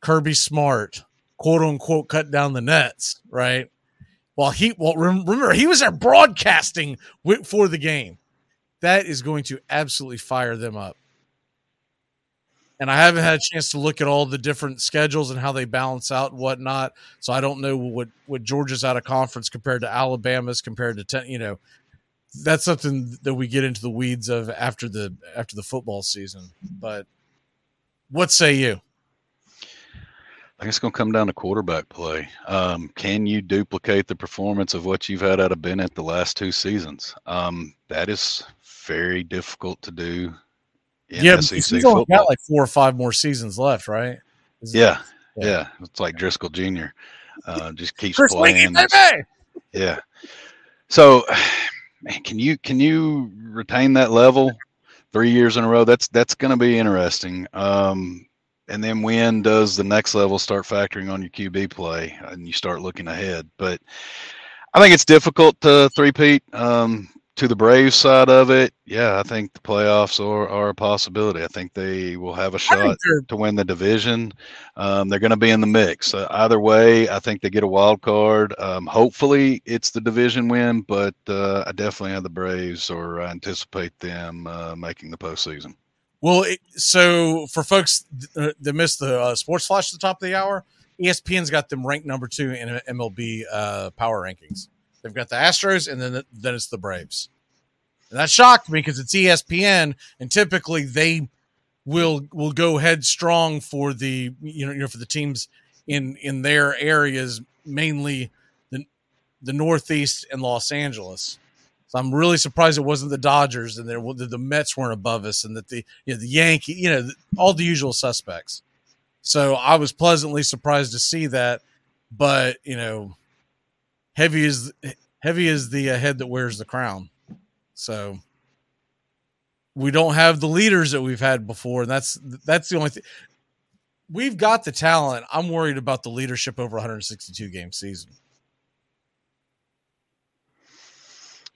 Kirby Smart, quote unquote, cut down the nets, right? Well, he well remember he was there broadcasting for the game. That is going to absolutely fire them up. And I haven't had a chance to look at all the different schedules and how they balance out and whatnot. So I don't know what what Georgia's out of conference compared to Alabama's compared to ten, you know that's something that we get into the weeds of after the after the football season. But what say you? I guess it's going to come down to quarterback play. Um, can you duplicate the performance of what you've had out of Bennett the last two seasons? Um, that is very difficult to do. yeah, SEC he's only got like four or five more seasons left, right? Yeah, yeah, yeah, It's like Driscoll Jr. Uh, just keeps playing. Yeah. So man, can you can you retain that level three years in a row? That's that's going to be interesting. Um, and then when does the next level start factoring on your QB play and you start looking ahead? But I think it's difficult to three-peat. Um, to the Braves side of it, yeah, I think the playoffs are, are a possibility. I think they will have a shot to win the division. Um, they're going to be in the mix. Uh, either way, I think they get a wild card. Um, hopefully, it's the division win, but uh, I definitely have the Braves, or I anticipate them uh, making the postseason. Well, so for folks uh, that missed the uh, sports flash at the top of the hour, ESPN's got them ranked number two in MLB uh, power rankings. They've got the Astros, and then then it's the Braves. And that shocked me because it's ESPN, and typically they will will go headstrong for the you know you know for the teams in in their areas, mainly the the Northeast and Los Angeles. So I'm really surprised it wasn't the Dodgers and there the Mets weren't above us, and that the you know, the Yankee, you know, all the usual suspects. So I was pleasantly surprised to see that, but you know, heavy is heavy is the uh, head that wears the crown. So we don't have the leaders that we've had before, and that's that's the only thing. We've got the talent. I'm worried about the leadership over 162 game season.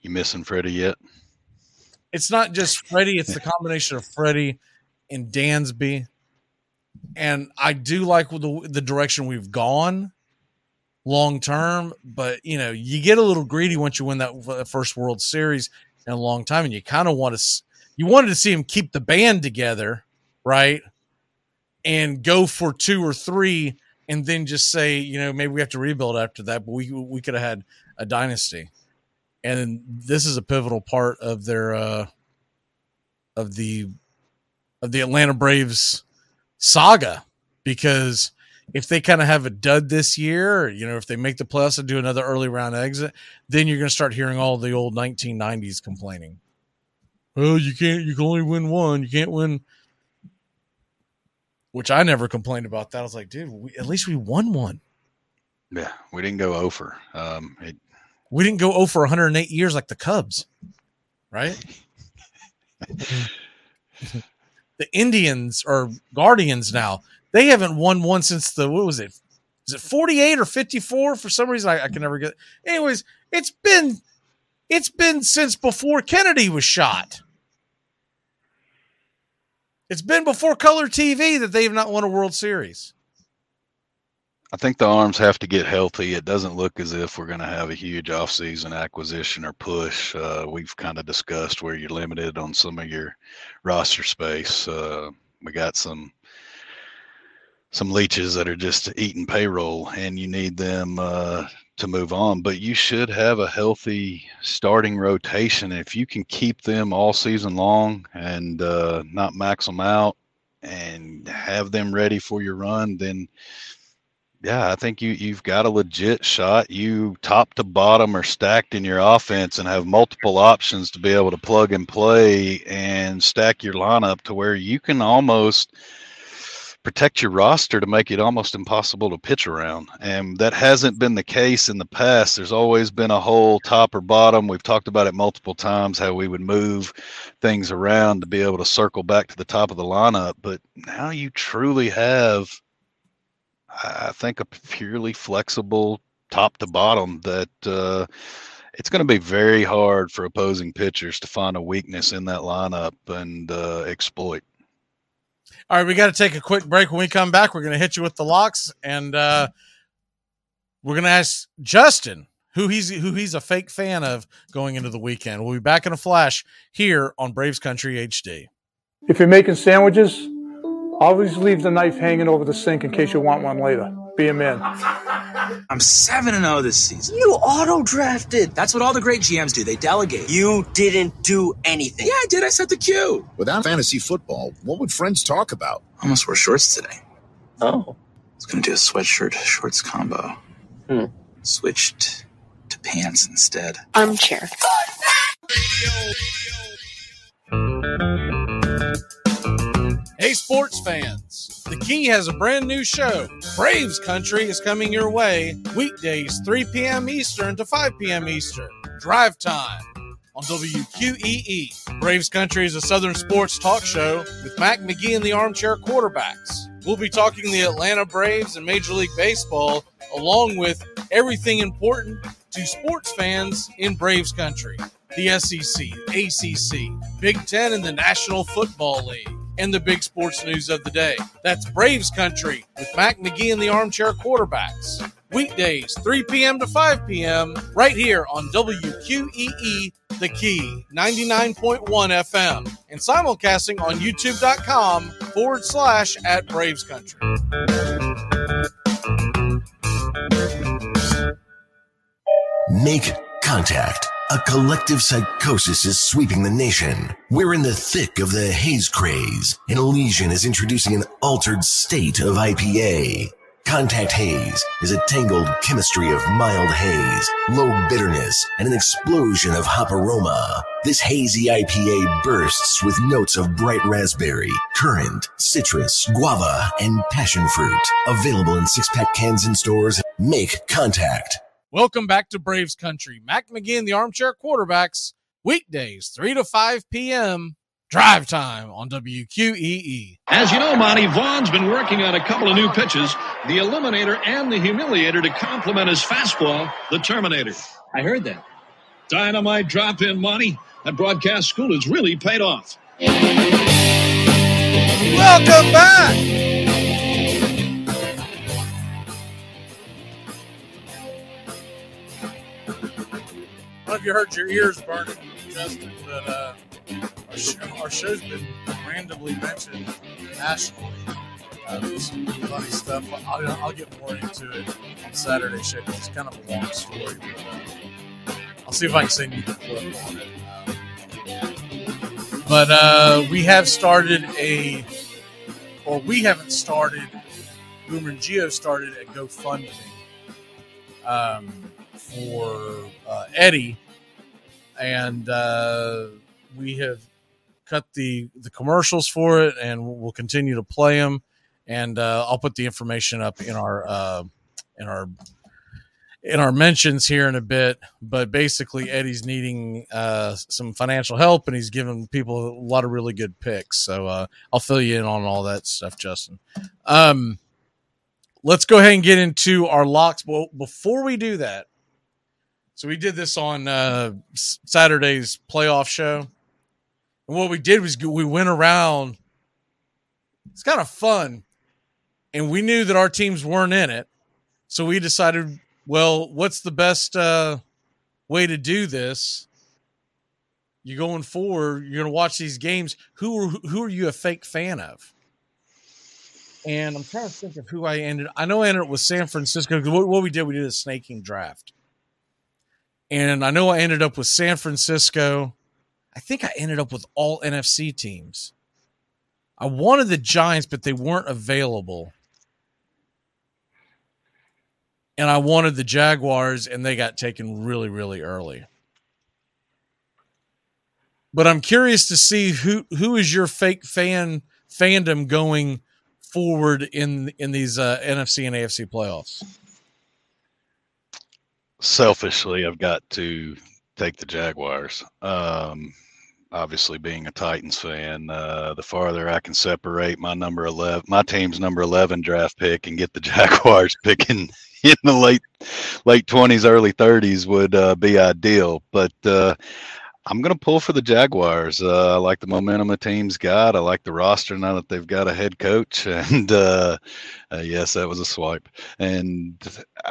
You missing Freddie yet? It's not just Freddie; it's the combination of Freddie and Dansby. and I do like the the direction we've gone long term. But you know, you get a little greedy once you win that first World Series in a long time, and you kind of want to you wanted to see him keep the band together, right? And go for two or three, and then just say, you know, maybe we have to rebuild after that. But we we could have had a dynasty, and this is a pivotal part of their uh of the of the Atlanta Braves saga because if they kind of have a dud this year, you know, if they make the playoffs and do another early round exit, then you're going to start hearing all the old 1990s complaining. Oh, you can't, you can only win one. You can't win. Which I never complained about that. I was like, dude, we, at least we won one. Yeah, we didn't go over. Um, it, we didn't go over 108 years like the Cubs, right? the Indians are Guardians now. They haven't won one since the what was it? Is it 48 or 54? For some reason I, I can never get anyways, it's been it's been since before Kennedy was shot. It's been before color TV that they have not won a World Series. I think the arms have to get healthy. It doesn't look as if we're going to have a huge offseason acquisition or push. Uh, we've kind of discussed where you're limited on some of your roster space. Uh, we got some some leeches that are just eating payroll, and you need them uh, to move on. But you should have a healthy starting rotation. If you can keep them all season long and uh, not max them out and have them ready for your run, then yeah, I think you you've got a legit shot. You top to bottom are stacked in your offense and have multiple options to be able to plug and play and stack your lineup to where you can almost protect your roster to make it almost impossible to pitch around. And that hasn't been the case in the past. There's always been a hole top or bottom. We've talked about it multiple times how we would move things around to be able to circle back to the top of the lineup, but now you truly have I think a purely flexible top to bottom that uh, it's going to be very hard for opposing pitchers to find a weakness in that lineup and uh, exploit. All right, we got to take a quick break. When we come back, we're going to hit you with the locks, and uh, we're going to ask Justin who he's who he's a fake fan of going into the weekend. We'll be back in a flash here on Braves Country HD. If you're making sandwiches, always leave the knife hanging over the sink in case you want one later. Be a man. I'm 7 and 0 this season. You auto drafted. That's what all the great GMs do. They delegate. You didn't do anything. Yeah, I did. I set the cue. Without fantasy football, what would friends talk about? I almost wore shorts today. Oh. I was going to do a sweatshirt shorts combo. Hmm. Switched to pants instead. Armchair. Hey, sports fans! The Key has a brand new show. Braves Country is coming your way weekdays, 3 p.m. Eastern to 5 p.m. Eastern. Drive time on WQEE. Braves Country is a Southern sports talk show with Mac McGee and the Armchair Quarterbacks. We'll be talking the Atlanta Braves and Major League Baseball, along with everything important to sports fans in Braves Country the SEC, ACC, Big Ten, and the National Football League and the big sports news of the day. That's Braves Country with Mac McGee and the Armchair Quarterbacks. Weekdays, 3 p.m. to 5 p.m., right here on WQEE The Key, 99.1 FM, and simulcasting on youtube.com forward slash at Braves Country. Make contact. A collective psychosis is sweeping the nation. We're in the thick of the haze craze, and Elysian is introducing an altered state of IPA. Contact Haze is a tangled chemistry of mild haze, low bitterness, and an explosion of hop aroma. This hazy IPA bursts with notes of bright raspberry, currant, citrus, guava, and passion fruit. Available in six pack cans in stores. Make contact. Welcome back to Braves Country. Mac McGinn, the Armchair Quarterbacks, weekdays, 3 to 5 p.m. Drive time on WQEE. As you know, Monty, Vaughn's been working on a couple of new pitches the Eliminator and the Humiliator to complement his fastball, the Terminator. I heard that. Dynamite drop in, Monty. That broadcast school has really paid off. Welcome back you heard your ears burning, Justin, but uh, our, show, our show's been randomly mentioned nationally. Uh, there's some funny stuff. I'll, I'll get more into it on Saturday show 'cause it's kind of a long story. But, uh, I'll see if I can send you the clip on it. But uh, we have started a, or we haven't started. Boomer and Gio started a GoFundMe um, for uh, Eddie, and uh, we have cut the the commercials for it, and we'll continue to play them. And uh, I'll put the information up in our uh, in our in our mentions here in a bit. But basically, Eddie's needing uh, some financial help, and he's giving people a lot of really good picks. So uh, I'll fill you in on all that stuff, Justin. Um, let's go ahead and get into our locks. Well, before we do that, so we did this on uh, Saturday's playoff show, and what we did was we went around. It's kind of fun, and we knew that our teams weren't in it, so we decided, well, what's the best uh, way to do this? You're going forward. You're going to watch these games. Who are, who are you a fake fan of? and I'm trying to think of who I ended. I know I ended up with San Francisco. What, what we did, we did a snaking draft, and I know I ended up with San Francisco. I think I ended up with all NFC teams. I wanted the Giants, but they weren't available, and I wanted the Jaguars, and they got taken really, really early. But I'm curious to see who who is your fake fan fandom going forward in in these uh, NFC and AFC playoffs? Selfishly, I've got to take the Jaguars. Um, obviously, being a Titans fan, uh, the farther I can separate my number eleven, my team's number eleven draft pick, and get the Jaguars picking in the late late twenties, early thirties would uh, be ideal. But uh, I'm going to pull for the Jaguars. Uh, I like the momentum the team's got. I like the roster now that they've got a head coach. And uh, uh, yes, that was a swipe. And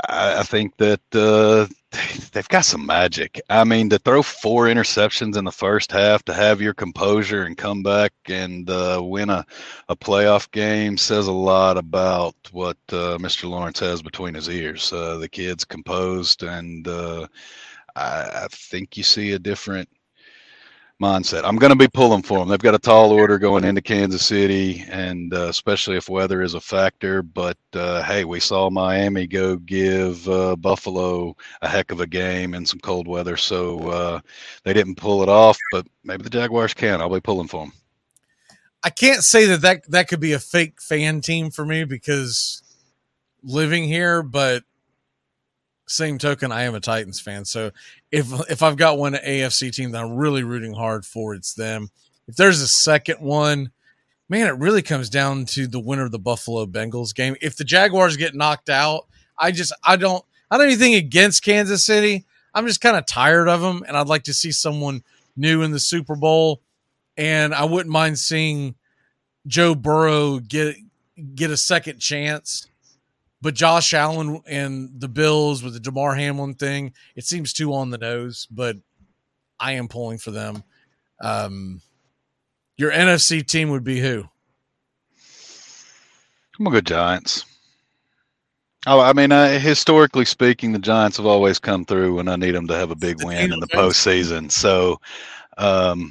I, I think that uh, they've got some magic. I mean, to throw four interceptions in the first half, to have your composure and come back and uh, win a, a playoff game says a lot about what uh, Mr. Lawrence has between his ears. Uh, the kid's composed, and uh, I, I think you see a different mindset. I'm going to be pulling for them. They've got a tall order going into Kansas City, and uh, especially if weather is a factor. But uh, hey, we saw Miami go give uh, Buffalo a heck of a game in some cold weather, so uh, they didn't pull it off. But maybe the Jaguars can. I'll be pulling for them. I can't say that that, that could be a fake fan team for me because living here, but same token, I am a Titans fan. So if if I've got one AFC team that I'm really rooting hard for, it's them. If there's a second one, man, it really comes down to the winner of the Buffalo Bengals game. If the Jaguars get knocked out, I just I don't I don't anything against Kansas City. I'm just kind of tired of them, and I'd like to see someone new in the Super Bowl. And I wouldn't mind seeing Joe Burrow get get a second chance. But Josh Allen and the Bills with the Damar Hamlin thing, it seems too on the nose. But I am pulling for them. Um, your NFC team would be who? I'm gonna go Giants. Oh, I mean, uh, historically speaking, the Giants have always come through when I need them to have a big win in the postseason. So, um,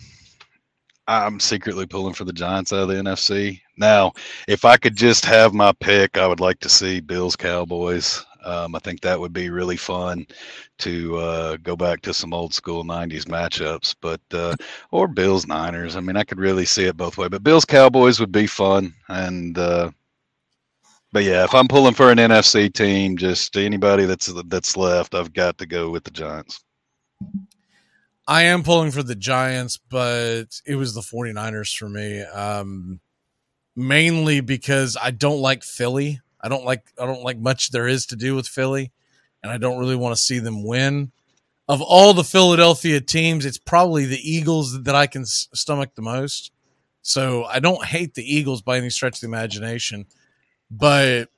I'm secretly pulling for the Giants out of the NFC. Now, if I could just have my pick, I would like to see Bills Cowboys. Um, I think that would be really fun to uh, go back to some old school '90s matchups, but uh, or Bills Niners. I mean, I could really see it both ways. But Bills Cowboys would be fun, and uh, but yeah, if I'm pulling for an NFC team, just anybody that's that's left, I've got to go with the Giants. I am pulling for the Giants, but it was the 49ers for me. Um, mainly because I don't like Philly. I don't like I don't like much there is to do with Philly, and I don't really want to see them win. Of all the Philadelphia teams, it's probably the Eagles that I can stomach the most. So I don't hate the Eagles by any stretch of the imagination, but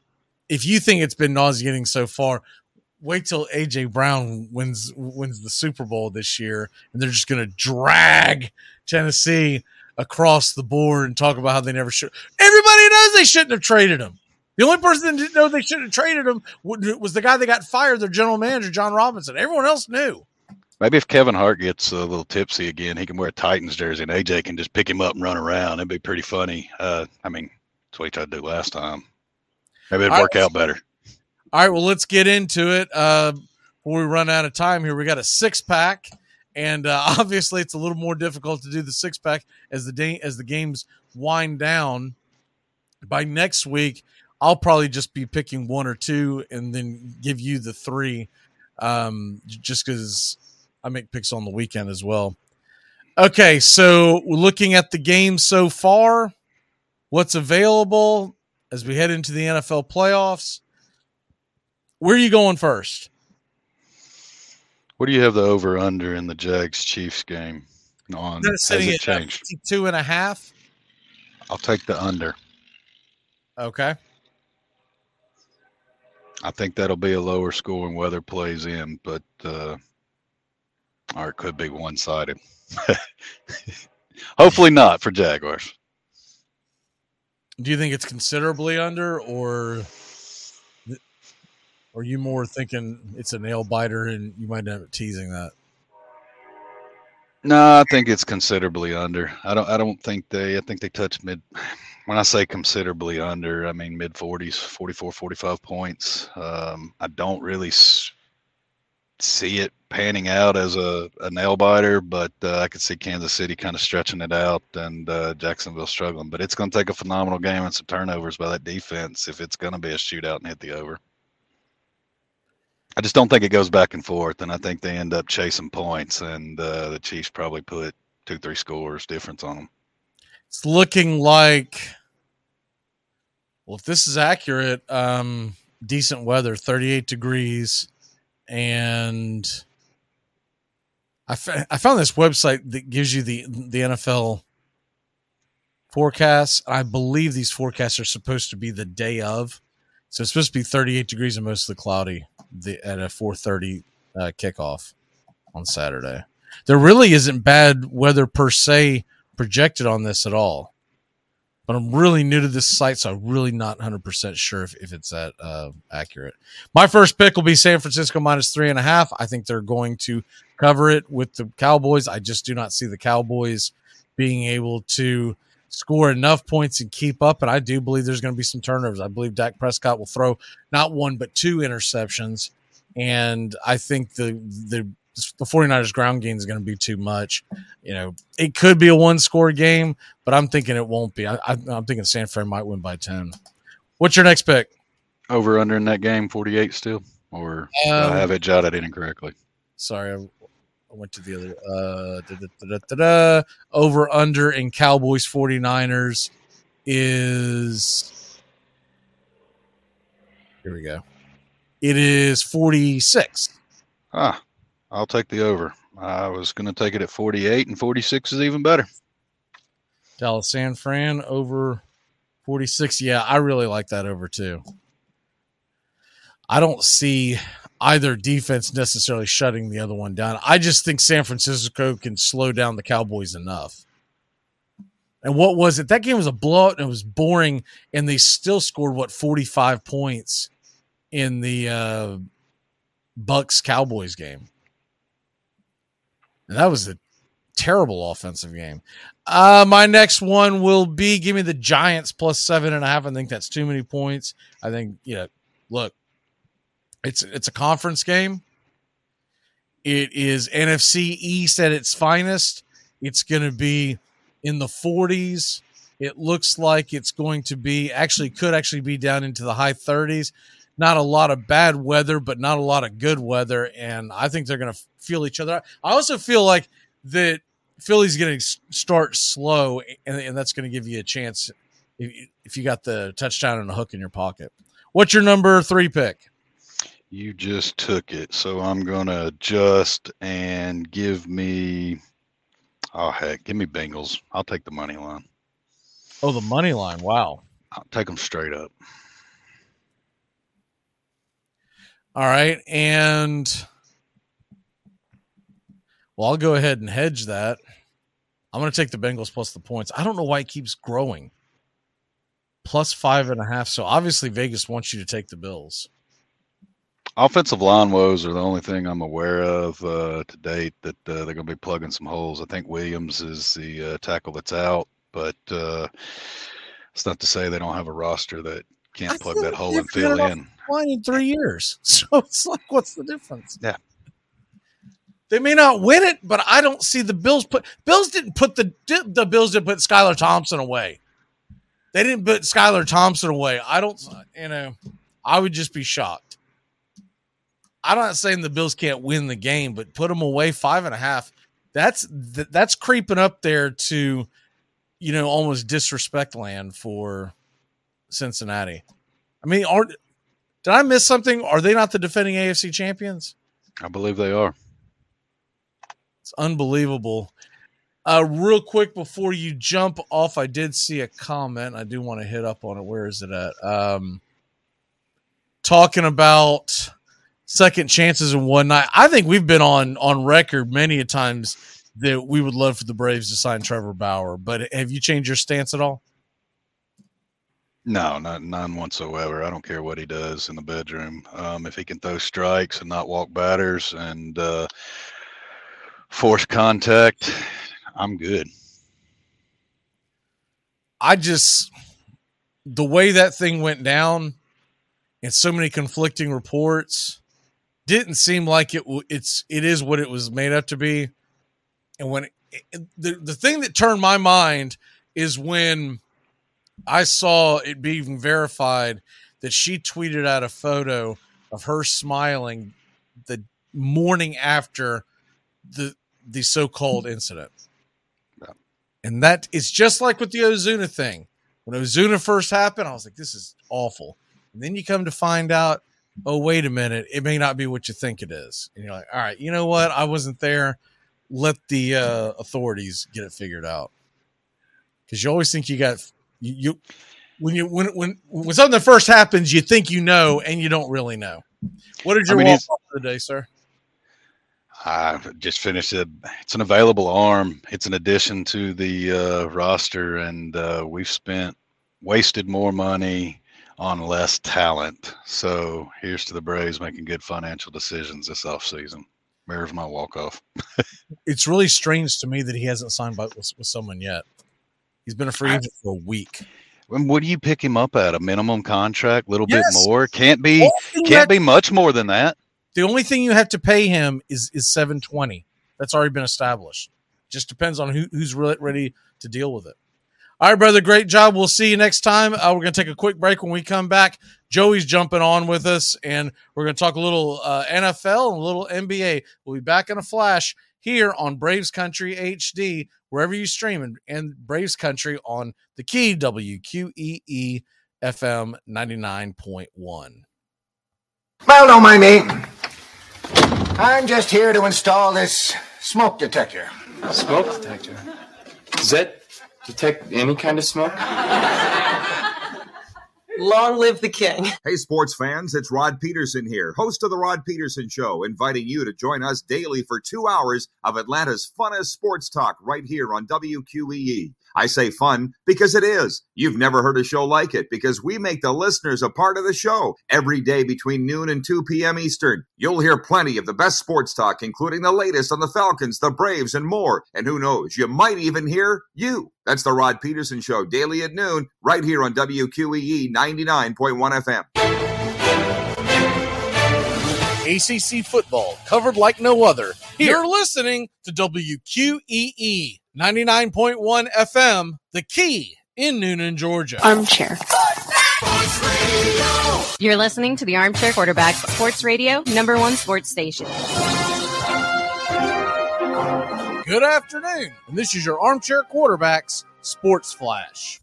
if you think it's been nauseating so far, wait till AJ Brown wins wins the Super Bowl this year, and they're just going to drag Tennessee across the board and talk about how they never should. Everybody knows they shouldn't have traded him. The only person that didn't know they shouldn't have traded him was the guy that got fired, their general manager, Jon Robinson. Everyone else knew. Maybe if Kevin Hart gets a little tipsy again, he can wear a Titans jersey and AJ can just pick him up and run around. It'd be pretty funny. Uh, I mean, that's what he tried to do last time. Maybe it'd work out better. All right, well, let's get into it. Uh, before we run out of time here, we got a six pack, and uh, obviously it's a little more difficult to do the six pack as the day as the games wind down. By next week, I'll probably just be picking one or two, and then give you the three, um, just because I make picks on the weekend as well. Okay, so looking at the game so far, what's available as we head into the NFL playoffs. Where are you going first? What do you have the over under in the Jags Chiefs game on? Has it changed? Two and a half. I'll take the under. Okay. I think that'll be a lower scoring weather plays in, but uh, or it could be one sided. Hopefully not for Jaguars. Do you think it's considerably under, or are you more thinking it's a nail biter and you might end up teasing that? No, I think it's considerably under. I don't. I don't think they. I think they touch mid. When I say considerably under, I mean mid 40s, 44, 45 points. Um, I don't really s- see it panning out as a, a nail biter, but uh, I could see Kansas City kind of stretching it out and uh, Jacksonville struggling. But it's going to take a phenomenal game and some turnovers by that defense if it's going to be a shootout and hit the over. I just don't think it goes back and forth, and I think they end up chasing points, and uh, the Chiefs probably put two, three scores difference on them. It's looking like, well, if this is accurate, um, decent weather, 38 degrees, and I, I found this website that gives you the the NFL forecasts. I believe these forecasts are supposed to be the day of, so it's supposed to be 38 degrees and mostly cloudy the, at a 4:30 uh, kickoff on Saturday. There really isn't bad weather per se projected on this at all, but I'm really new to this site, so I'm really not 100 percent sure if, if it's that uh, accurate. My first pick will be San Francisco minus three and a half. I think they're going to cover it with the Cowboys. I just do not see the Cowboys being able to score enough points and keep up. And I do believe there's going to be some turnovers. I believe Dak Prescott will throw not one, but two interceptions. And I think the, the, the 49ers ground game is going to be too much. You know, it could be a one score game, but I'm thinking it won't be. I, am thinking San Fran might win by 10. What's your next pick? Over under in that game, 48 still? Or um, I have it jotted in incorrectly? Sorry, I, went to the other uh da, da, da, over under in Cowboys 49ers is here we go. It is 46. Ah, I'll take the over. I was going to take it at 48 and 46 is even better. Dallas San Fran over 46. Yeah, I really like that over too. I don't see either defense necessarily shutting the other one down. I just think San Francisco can slow down the Cowboys enough. And what was it? That game was a blowout and it was boring, and they still scored what 45 points in the uh, Bucks Cowboys game. And that was a terrible offensive game. Uh, my next one will be give me the Giants plus seven and a half. I think that's too many points. I think, yeah, look, it's it's a conference game. It is NFC East at its finest. It's going to be in the 40s. It looks like it's going to be actually could actually be down into the high 30s. Not a lot of bad weather, but not a lot of good weather, and I think they're going to feel each other. I also feel like that Philly's going to start slow, and, and that's going to give you a chance if, if you got the touchdown and a hook in your pocket. What's your number three pick? You just took it. So I'm going to adjust and give me, oh, heck, give me Bengals. I'll take the money line. Oh, the money line. Wow. I'll take them straight up. All right, and well, I'll go ahead and hedge that. I'm going to take the Bengals plus the points. I don't know why it keeps growing. Plus five and a half. So obviously Vegas wants you to take the Bills. Offensive line woes are the only thing I'm aware of uh, to date that uh, they're going to be plugging some holes. I think Williams is the uh, tackle that's out, but uh, it's not to say they don't have a roster that can't I plug that hole and fill in. Line in three years. So it's like, what's the difference? Yeah. They may not win it, but I don't see the Bills put Bills didn't put the the Bills didn't put Skylar Thompson away. They didn't put Skylar Thompson away. I don't you know, I would just be shocked. I'm not saying the Bills can't win the game, but put them away five and a half. That's th- that's creeping up there to, you know, almost disrespect land for Cincinnati. I mean, are did I miss something? Are they not the defending AFC champions? I believe they are. It's unbelievable. Uh, real quick before you jump off, I did see a comment. I do want to hit up on it. Where is it at? Um, talking about second chances and whatnot. I think we've been on on record many a times that we would love for the Braves to sign Trevor Bauer. But have you changed your stance at all? No, not none whatsoever. I don't care what he does in the bedroom. Um, if he can throw strikes and not walk batters and uh, force contact, I'm good. I just the way that thing went down and so many conflicting reports didn't seem like it it's it is what it was made up to be and when it, the the thing that turned my mind is when I saw it being verified that she tweeted out a photo of her smiling the morning after the the so-called incident. And that is just like with the Ozuna thing. When Ozuna first happened, I was like, this is awful. And then you come to find out, oh, wait a minute, it may not be what you think it is. And you're like, all right, you know what? I wasn't there. Let the uh, authorities get it figured out. Because you always think you got you, you when you when when when something first happens, you think you know and you don't really know. What did I your mean, walk off for the day, sir? I just finished it. It's an available arm. It's an addition to the uh, roster, and uh, we've spent wasted more money on less talent. So here's to the Braves making good financial decisions this offseason. There's my walk off. It's really strange to me that he hasn't signed by, with, with someone yet. He's been a free agent for a week. What do you pick him up at? A minimum contract, a little Yes. bit more? Can't be can't be much more than that. The only thing you have to pay him is is seven twenty. That's already been established. Just depends on who, who's re- ready to deal with it. All right, brother. Great job. We'll see you next time. Uh, we're going to take a quick break. When we come back, Joey's jumping on with us, and we're going to talk a little uh, NFL and a little NBA. We'll be back in a flash here on Braves Country HD, wherever you stream, and, and Braves Country on the key WQEE FM 99.1. Well, don't mind me. I'm just here to install this smoke detector. Smoke detector. Does that detect any kind of smoke? Long live the king. Hey, sports fans, it's Rod Peterson here, host of The Rod Peterson Show, inviting you to join us daily for two hours of Atlanta's funnest sports talk right here on WQEE. I say fun because it is. You've never heard a show like it because we make the listeners a part of the show every day between noon and 2 p.m. Eastern. You'll hear plenty of the best sports talk, including the latest on the Falcons, the Braves, and more. And who knows, you might even hear you. That's the Rod Peterson Show, daily at noon, right here on WQEE 99.1 FM. ACC football covered like no other. You're listening to WQEE 99.1 FM, the key in Newnan, Georgia. Armchair. You're listening to the Armchair Quarterback Sports Radio, number one sports station. Good afternoon. And this is your Armchair Quarterbacks Sports Flash.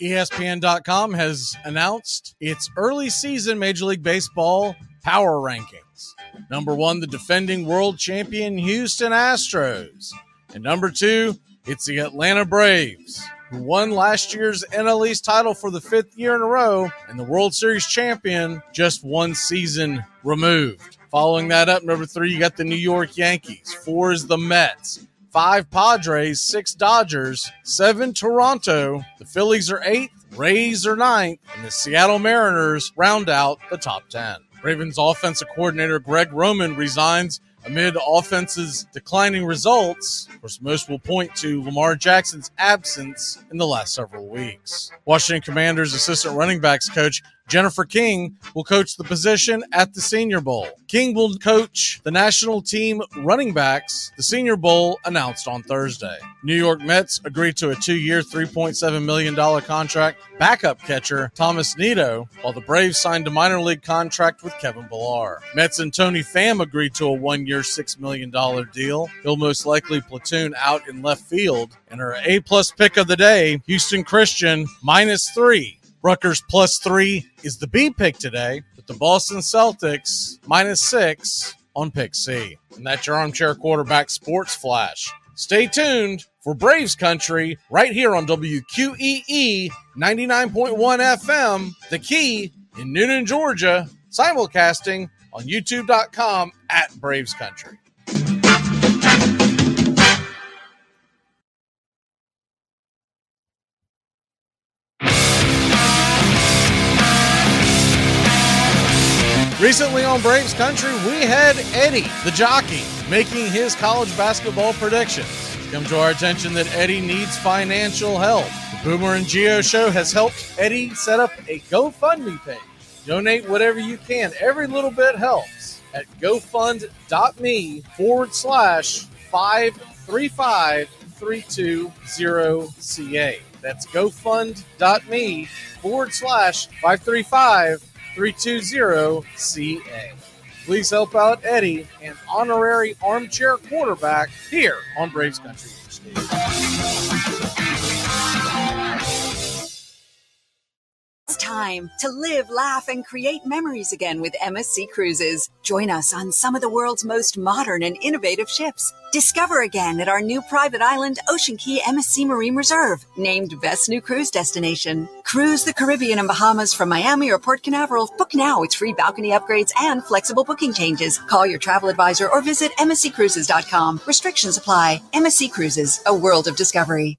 ESPN.com has announced its early season Major League Baseball power rankings. Number one, the defending world champion Houston Astros. And number two, it's the Atlanta Braves, who won last year's NL East title for the fifth year in a row, and the World Series champion just one season removed. Following that up, number three, you got the New York Yankees. Four is the Mets. Five Padres, six Dodgers, seven Toronto. The Phillies are eighth, Rays are ninth, and the Seattle Mariners round out the top 10. Ravens offensive coordinator Greg Roman resigns amid offense's declining results. Of course, most will point to Lamar Jackson's absence in the last several weeks. Washington Commanders assistant running backs coach Jennifer King will coach the position at the Senior Bowl. King will coach the national team running backs. The Senior Bowl announced on Thursday. New York Mets agreed to a two year, $3.7 million contract backup catcher Thomas Nido, while the Braves signed a minor league contract with Kevin Pillar. Mets and Tommy Pham agreed to a one year, $6 million deal. He'll most likely platoon out in left field. And our A plus pick of the day, Houston Christian, minus three. Rutgers plus three is the B pick today, with the Boston Celtics minus six on pick C. And that's your armchair quarterback sports flash. Stay tuned for Braves Country right here on WQEE 99.1 FM, The Key in Newnan, Georgia, simulcasting on youtube.com at Braves Country. Recently on Braves Country, we had Eddie, the jockey, making his college basketball predictions. Come to our attention that Eddie needs financial help. The Boomer and Gio show has helped Eddie set up a GoFundMe page. Donate whatever you can. Every little bit helps at gofund.me forward slash 535 320CA. That's gofund.me forward slash 535 320CA. Please help out Eddie, an honorary armchair quarterback here on Braves Country. Time to live, laugh, and create memories again with MSC Cruises. Join us on some of the world's most modern and innovative ships. Discover again at our new private island, Ocean Cay MSC Marine Reserve, named Best New Cruise Destination. Cruise the Caribbean and Bahamas from Miami or Port Canaveral. Book now with free balcony upgrades and flexible booking changes. Call your travel advisor or visit MSCCruises.com. Restrictions apply. MSC Cruises, a world of discovery.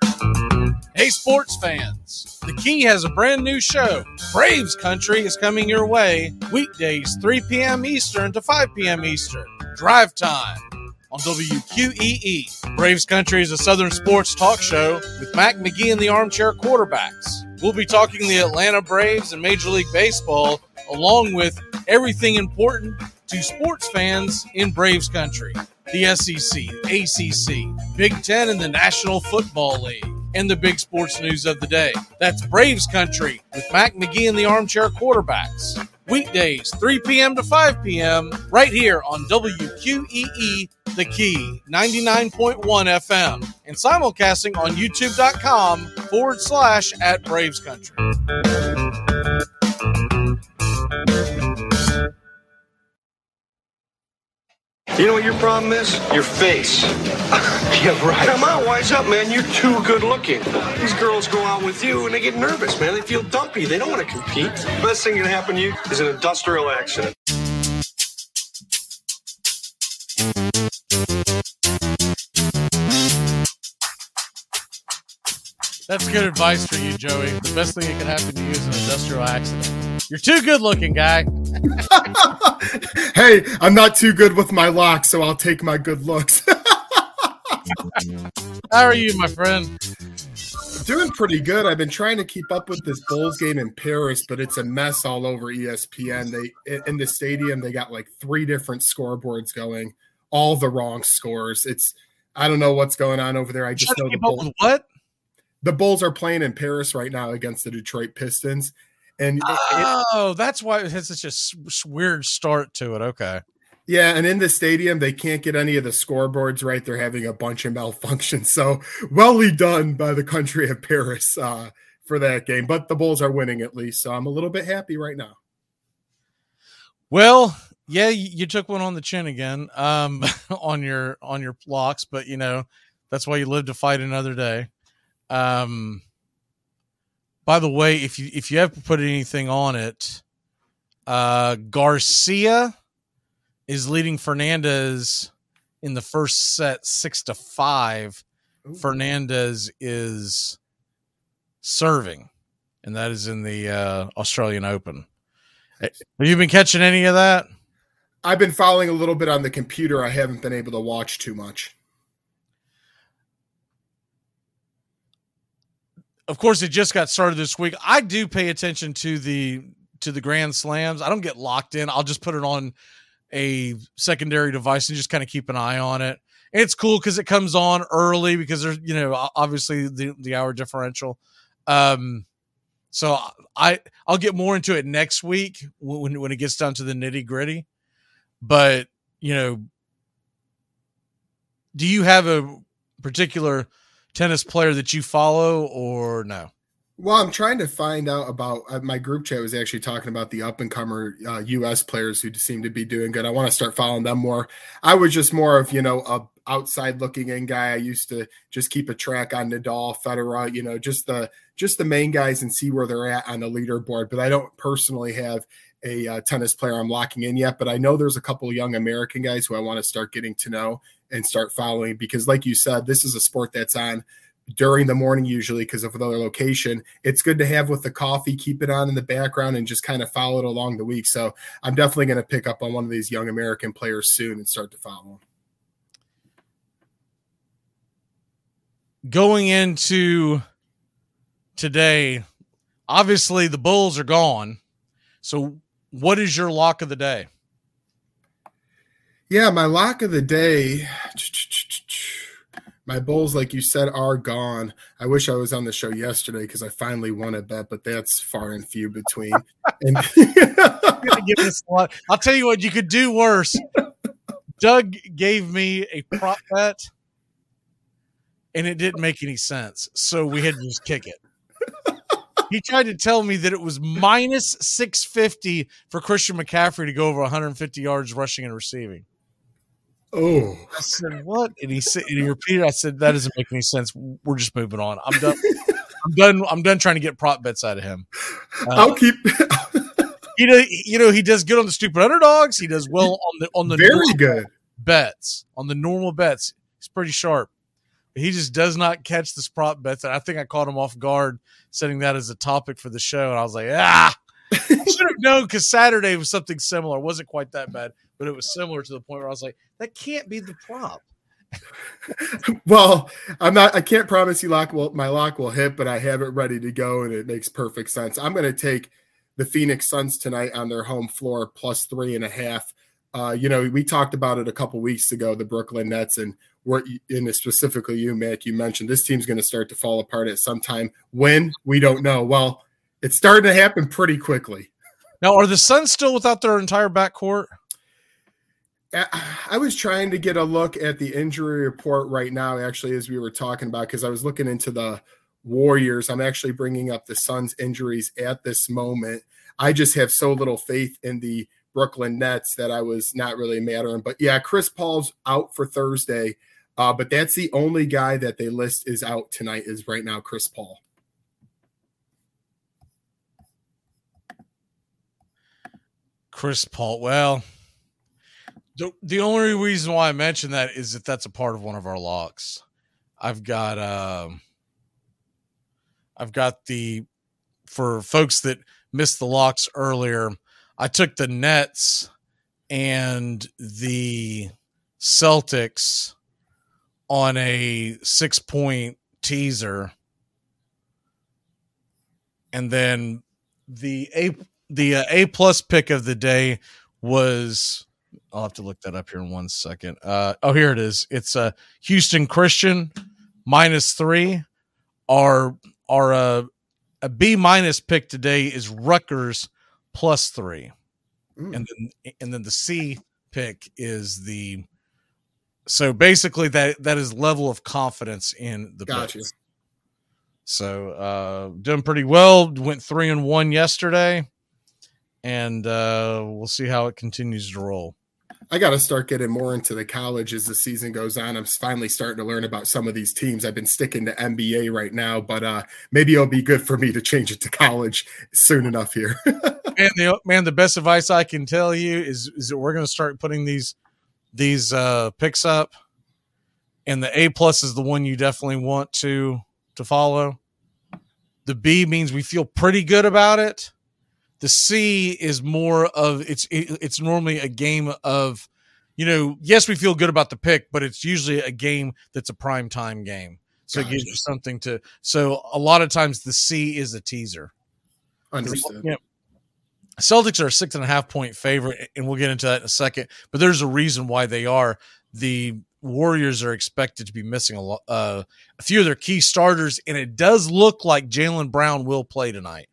Hey, sports fans! The Key has a brand new show. Braves Country is coming your way weekdays, 3 p.m. Eastern to 5 p.m. Eastern. Drive time on WQEE. Braves Country is a Southern sports talk show with Mac McGee and the Armchair Quarterbacks. We'll be talking the Atlanta Braves and Major League Baseball, along with everything important to sports fans in Braves Country the SEC, ACC, Big Ten, and the National Football League and the big sports news of the day. That's Braves Country with Mac McGee and the Armchair Quarterbacks. Weekdays, 3 p.m. to 5 p.m., right here on WQEE The Key, 99.1 FM, and simulcasting on youtube.com forward slash at Braves Country. You know what your problem is? Your face. yeah, right. Come on, wise up, man. You're too good looking. These girls go out with you and they get nervous, man. They feel dumpy. They don't want to compete. Best thing that can happen to you is an industrial accident. That's good advice for you, Joey. The best thing that can happen to you is an industrial accident. You're too good looking, guy. hey, I'm not too good with my locks, so I'll take my good looks. How are you, my friend? Doing pretty good. I've been trying to keep up with this Bulls game in Paris, but it's a mess all over ESPN. They in the stadium they got like three different scoreboards going, all the wrong scores. It's I don't know what's going on over there. I just know the Bulls. what? the Bulls are playing in Paris right now against the Detroit Pistons, and it- it- Oh, that's why it has such a weird start to it. Okay. yeah, and in the stadium they can't get any of the scoreboards right. They're having a bunch of malfunctions. So welly done by the country of Paris uh, for that game. But the Bulls are winning at least, so I'm a little bit happy right now. Well, yeah, you, took one on the chin again um, on your on your locks, but you know that's why you live to fight another day. Um, by the way, if you if you have put anything on it, uh, Garcia is leading Fernandez in the first set six to five. Fernandez is serving, and that is in the uh, Australian Open. Have you been catching any of that? I've been following a little bit on the computer. I haven't been able to watch too much. Of course, it just got started this week. I do pay attention to the to the Grand Slams. I don't get locked in. I'll just put it on a secondary device and just kind of keep an eye on it. It's cool because it comes on early because there's you know obviously the the hour differential. Um, so I I'll get more into it next week when when it gets down to the nitty gritty. But you know, do you have a particular tennis player that you follow or no? Well, I'm trying to find out about uh, my group chat was actually talking about the up and comer uh, U.S. players who seem to be doing good. I want to start following them more. I was just more of you know a outside looking in guy. I used to just keep a track on Nadal, Federer, you know, just the just the main guys and see where they're at on the leaderboard. But I don't personally have a uh, tennis player I'm locking in yet. But I know there's a couple of young American guys who I want to start getting to know and start following because, like you said, this is a sport that's on during the morning usually because of another location. It's good to have with the coffee, keep it on in the background and just kind of follow it along the week. So I'm definitely going to pick up on one of these young American players soon and start to follow them. Going into today, obviously the Bulls are gone. So what is your lock of the day? Yeah, my lock of the day. My Bulls, like you said, are gone. I wish I was on the show yesterday because I finally won a bet, but that's far and few between. and Give this lot. I'll tell you what, you could do worse. Doug gave me a prop bet, and it didn't make any sense. So we had to just kick it. He tried to tell me that it was minus 650 for Christian McCaffrey to go over 150 yards rushing and receiving. Oh, I said what? And he said, and he repeated. I said that doesn't make any sense. We're just moving on. I'm done. I'm done. I'm done trying to get prop bets out of him. Uh, I'll keep. you know, you know, he does good on the stupid underdogs. He does well on the on the Very normal good. bets on the normal bets. He's pretty sharp. He just does not catch the prop bets. And I think I caught him off guard setting that as a topic for the show. And I was like, ah, should have known because Saturday was something similar. It wasn't quite that bad, but it was similar to the point where I was like, that can't be the prop. well, I'm not. I can't promise you lock will my lock will hit, but I have it ready to go, and it makes perfect sense. I'm going to take the Phoenix Suns tonight on their home floor plus three and a half. Uh, you know, we talked about it a couple weeks ago, the Brooklyn Nets, and we're in specifically you, Mac. You mentioned this team's going to start to fall apart at some time. When we don't know. Well, it's starting to happen pretty quickly. Now, are the Suns still without their entire backcourt? I was trying to get a look at the injury report right now, actually, as we were talking about, because I was looking into the Warriors. I'm actually bringing up the Suns' injuries at this moment. I just have so little faith in the Brooklyn Nets that I was not really mattering. But yeah, Chris Paul's out for Thursday, uh, but that's the only guy that they list is out tonight. Is right now Chris Paul. Chris Paul. Well, the, the only reason why I mention that is that that's a part of one of our locks. I've got um I've got the for folks that missed the locks earlier, I took the Nets and the Celtics on a 6-point teaser. And then the the uh, A plus pick of the day was I'll have to look that up here in one second. Uh, oh, here it is. It's uh, Houston Christian minus three our our uh, a B minus pick today is Rutgers plus three, Mm. and then and then the C pick is the so basically that that is level of confidence in the Gotcha. picks. So uh doing pretty well. Went three and one yesterday, and uh we'll see how it continues to roll. I got to start getting more into the college as the season goes on. I'm finally starting to learn about some of these teams. I've been sticking to NBA right now, but uh, maybe it'll be good for me to change it to college soon enough here. man, the man, the best advice I can tell you is is that we're going to start putting these these uh picks up, and the A plus is the one you definitely want to to follow. The B means we feel pretty good about it. The C is more of it's it, it's normally a game of, you know, yes we feel good about the pick, but it's usually a game that's a prime time game. So it gives you something to. So a lot of times the C is a teaser. Understood. Yeah. Celtics are a six and a half point favorite, and we'll get into that in a second. But there's a reason why they are. The Warriors are expected to be missing a, lo- uh, a few of their key starters, and it does look like Jaylen Brown will play tonight.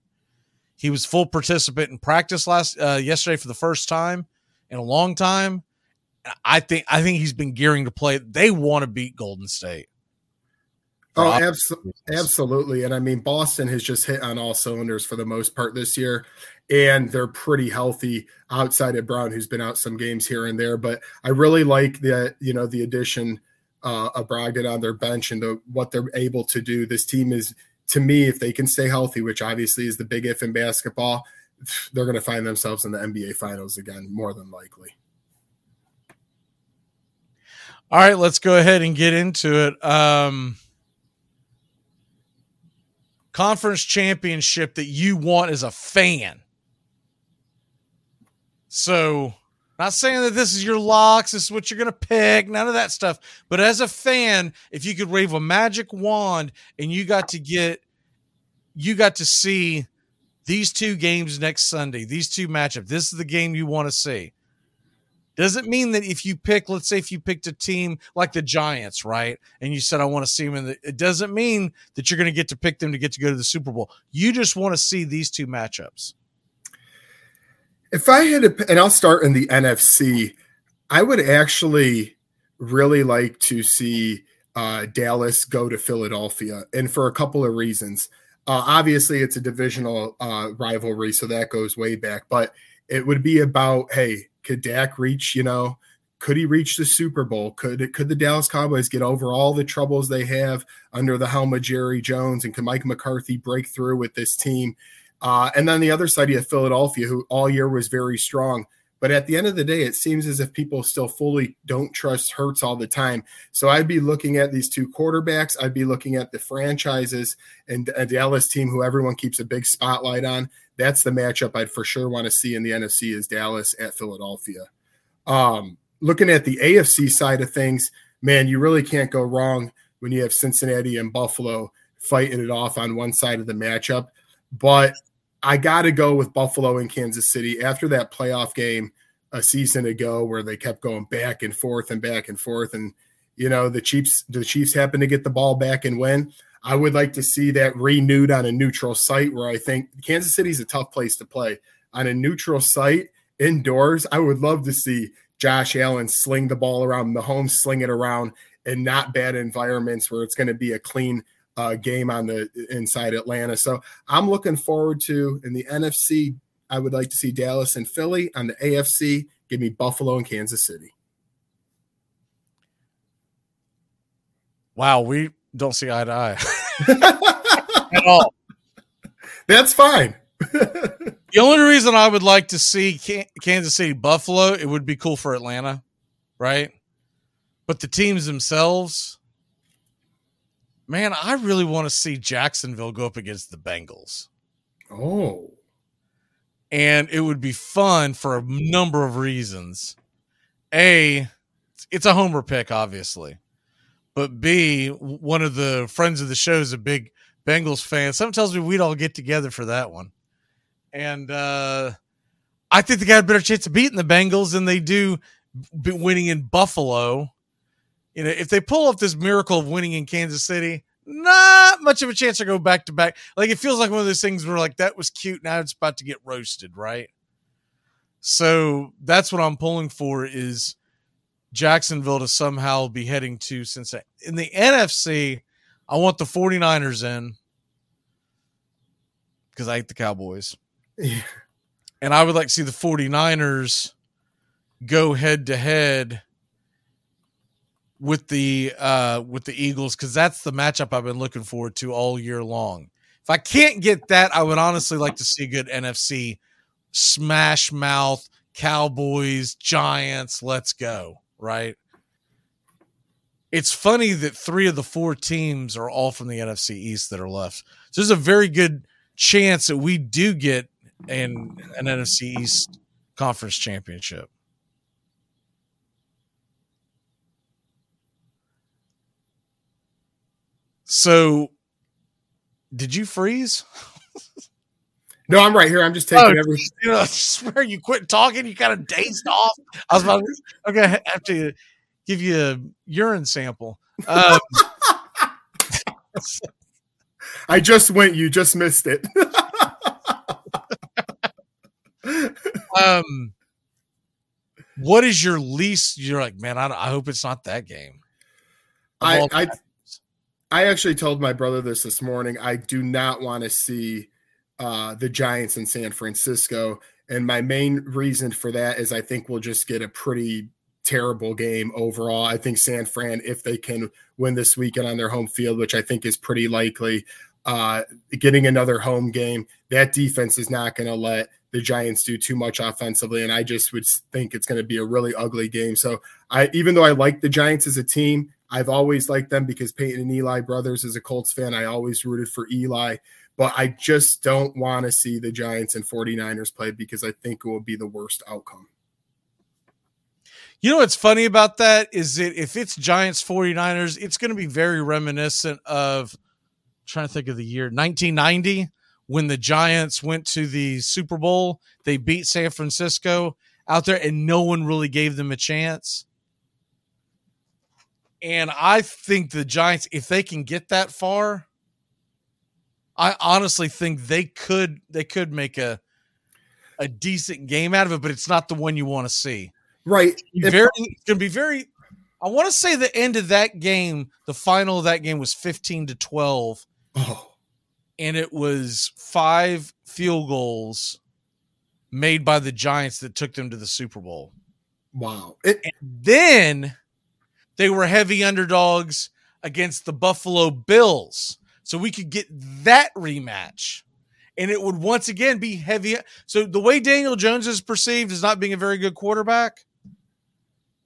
He was full participant in practice last uh, yesterday for the first time in a long time. I think I think he's been gearing to play. They want to beat Golden State. Oh, Rob? abso- absolutely. And I mean, Boston has just hit on all cylinders for the most part this year, and they're pretty healthy outside of Brown, who's been out some games here and there. But I really like the you know the addition uh, of Brogdon on their bench and the, what they're able to do. This team is, to me, if they can stay healthy, which obviously is the big if in basketball, they're going to find themselves in the NBA Finals again, more than likely. All right, let's go ahead and get into it. Um, conference championship that you want as a fan. So, not saying that this is your locks, this is what you're going to pick, none of that stuff. But as a fan, if you could wave a magic wand and you got to get, you got to see these two games next Sunday, these two matchups, this is the game you want to see. Doesn't mean that if you pick, let's say if you picked a team like the Giants, right? And you said, I want to see them in the, it doesn't mean that you're going to get to pick them to get to go to the Super Bowl. You just want to see these two matchups. If I had to, and I'll start in the NFC, I would actually really like to see uh, Dallas go to Philadelphia, and for a couple of reasons. Uh, obviously, it's a divisional uh, rivalry, so that goes way back. But it would be about, hey, could Dak reach? You know, could he reach the Super Bowl? Could could the Dallas Cowboys get over all the troubles they have under the helm of Jerry Jones? And can Mike McCarthy break through with this team? Uh, and then the other side, you have Philadelphia, who all year was very strong. But at the end of the day, it seems as if people still fully don't trust Hurts all the time. So I'd be looking at these two quarterbacks. I'd be looking at the franchises and a Dallas team who everyone keeps a big spotlight on. That's the matchup I'd for sure want to see in the NFC is Dallas at Philadelphia. Um, looking at the AFC side of things, man, you really can't go wrong when you have Cincinnati and Buffalo fighting it off on one side of the matchup. But I got to go with Buffalo and Kansas City after that playoff game a season ago where they kept going back and forth and back and forth and you know the Chiefs the Chiefs happened to get the ball back and win. I would like to see that renewed on a neutral site where I think Kansas City is a tough place to play. On a neutral site indoors, I would love to see Josh Allen sling the ball around home, sling it around, and not bad environments where it's going to be a clean uh, game on the inside Atlanta. So I'm looking forward to in the NFC. I would like to see Dallas and Philly. On the AFC, give me Buffalo and Kansas City. Wow, we don't see eye to eye at all. That's fine. the only reason I would like to see Kansas City Buffalo, it would be cool for Atlanta, right? But the teams themselves, man, I really want to see Jacksonville go up against the Bengals. Oh. And it would be fun for a number of reasons. A, it's a homer pick, obviously. But B, one of the friends of the show is a big Bengals fan. Something tells me we'd all get together for that one. And uh, I think they got a better chance of beating the Bengals than they do winning in Buffalo. You know, if they pull off this miracle of winning in Kansas City, not much of a chance to go back to back. Like it feels like one of those things where like that was cute. Now it's about to get roasted, right? So that's what I'm pulling for is Jacksonville to somehow be heading to Cincinnati. In the NFC, I want the 49ers in because I hate the Cowboys. Yeah. And I would like to see the 49ers go head to head with the uh with the Eagles because that's the matchup I've been looking forward to all year long. If I can't get that, I would honestly like to see good NFC smash mouth Cowboys, Giants, let's go, right? It's funny that three of the four teams are all from the NFC East that are left. So there's a very good chance that we do get an an NFC East conference championship. So did you freeze? No, I'm right here. I'm just taking Oh, every. you know, I swear you quit talking. You kind of dazed off. I was about to, okay, I have to give you a urine sample. Um, I just went. You just missed it. um, what is your least? You're like, man, I, I hope it's not that game. I, I. I actually told my brother this this morning. I do not want to see uh, the Giants in San Francisco, and my main reason for that is I think we'll just get a pretty terrible game overall. I think San Fran, if they can win this weekend on their home field, which I think is pretty likely, uh, getting another home game, that defense is not going to let the Giants do too much offensively, and I just would think it's going to be a really ugly game. So I, even though I like the Giants as a team, I've always liked them because Peyton and Eli brothers as a Colts fan, I always rooted for Eli. But I just don't want to see the Giants and 49ers play because I think it will be the worst outcome. You know what's funny about that is that if it's Giants 49ers, it's going to be very reminiscent of trying to think of the year 1990 when the Giants went to the Super Bowl. They beat San Francisco out there and no one really gave them a chance. And I think the Giants, if they can get that far, I honestly think they could they could make a a decent game out of it, but it's not the one you want to see. Right. It's very it's gonna be very I want to say the end of that game, the final of that game was 15 to 12. Oh. And it was five field goals made by the Giants that took them to the Super Bowl. Wow. and then they were heavy underdogs against the Buffalo Bills. So we could get that rematch. And it would once again be heavy. So the way Daniel Jones is perceived as not being a very good quarterback,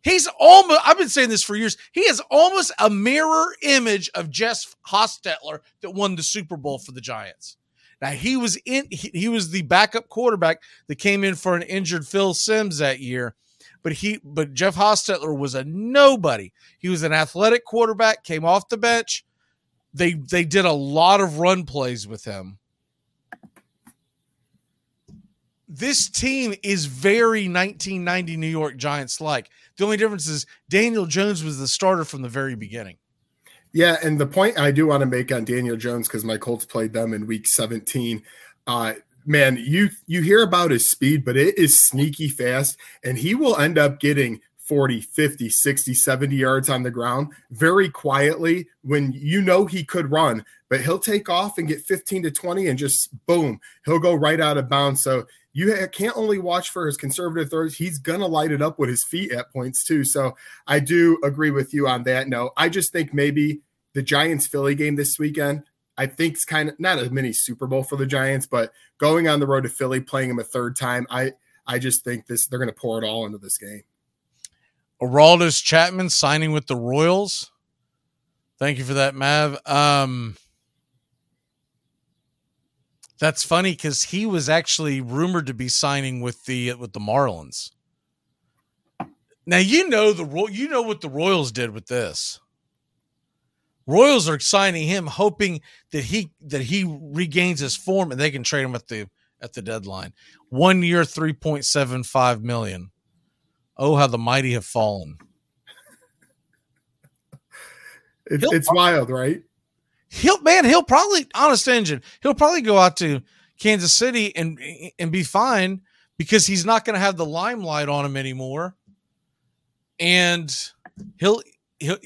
he's almost, I've been saying this for years, he is almost a mirror image of Jeff Hostetler that won the Super Bowl for the Giants. Now he was in he, he was the backup quarterback that came in for an injured Phil Simms that year. But he but Jeff Hostetler was a nobody. He was an athletic quarterback, came off the bench. They they did a lot of run plays with him. This team is very 1990 New York Giants like. The only difference is Daniel Jones was the starter from the very beginning. Yeah, and the point I do want to make on Daniel Jones because my Colts played them in Week 17. Uh, man, you you hear about his speed, but it is sneaky fast, and he will end up getting 40, 50, 60, 70 yards on the ground very quietly when you know he could run, but he'll take off and get 15 to 20 and just boom, he'll go right out of bounds. So you can't only watch for his conservative throws, he's going to light it up with his feet at points too. So I do agree with you on that. No, I just think maybe the Giants Philly game this weekend. I think it's kind of not a mini Super Bowl for the Giants, but going on the road to Philly, playing them a third time, I I just think this they're going to pour it all into this game. Aroldis Chapman signing with the Royals. Thank you for that, Mav. Um, that's funny because he was actually rumored to be signing with the with the Marlins. Now you know the you know what the Royals did with this. Royals are signing him, hoping that he that he regains his form and they can trade him at the at the deadline. One year, three point seven five million. Oh, how the mighty have fallen. It's, it's wild, right? he'll man, he'll probably honest engine. He'll probably go out to Kansas City and and be fine because he's not going to have the limelight on him anymore, and he'll he'll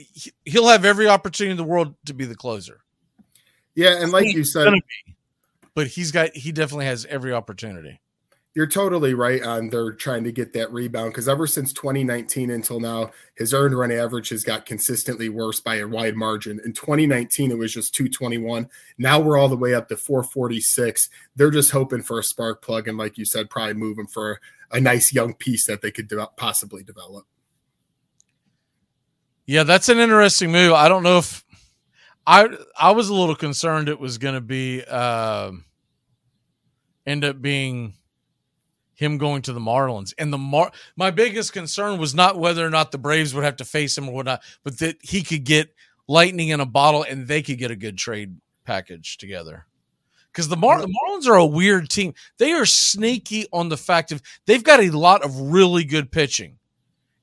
he'll have every opportunity in the world to be the closer. Yeah, and like you said, but he's got he definitely has every opportunity. You're totally right on they're trying to get that rebound because ever since 2019 until now, his earned run average has got consistently worse by a wide margin. In 2019, it was just 221. Now we're all the way up to 446. They're just hoping for a spark plug, and like you said, probably move him for a nice young piece that they could de- possibly develop. Yeah, that's an interesting move. I don't know if I I was a little concerned it was going to be uh, end up being him going to the Marlins. And the Mar my biggest concern was not whether or not the Braves would have to face him or whatnot, but that he could get lightning in a bottle and they could get a good trade package together. Because the, Mar- the Marlins are a weird team. They are sneaky on the fact of they've got a lot of really good pitching